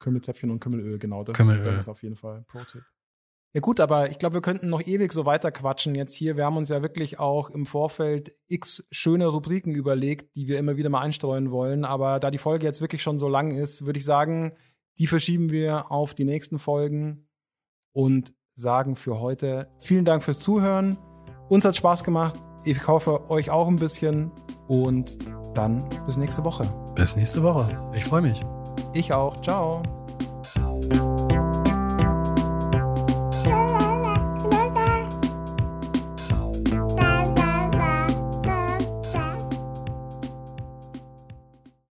Kümmelzäpfchen und Kümmelöl, genau. Das, Kümmelöl. Ist, das ist auf jeden Fall ein Pro-Tipp. Ja gut, aber ich glaube, wir könnten noch ewig so weiter quatschen jetzt hier. Wir haben uns ja wirklich auch im Vorfeld x schöne Rubriken überlegt, die wir immer wieder mal einstreuen wollen. Aber da die Folge jetzt wirklich schon so lang ist, würde ich sagen, die verschieben wir auf die nächsten Folgen und sagen für heute vielen Dank fürs Zuhören. Uns hat Spaß gemacht. Ich hoffe, euch auch ein bisschen. Und dann bis nächste Woche. Bis nächste Woche. Ich freue mich. Ich auch. Ciao.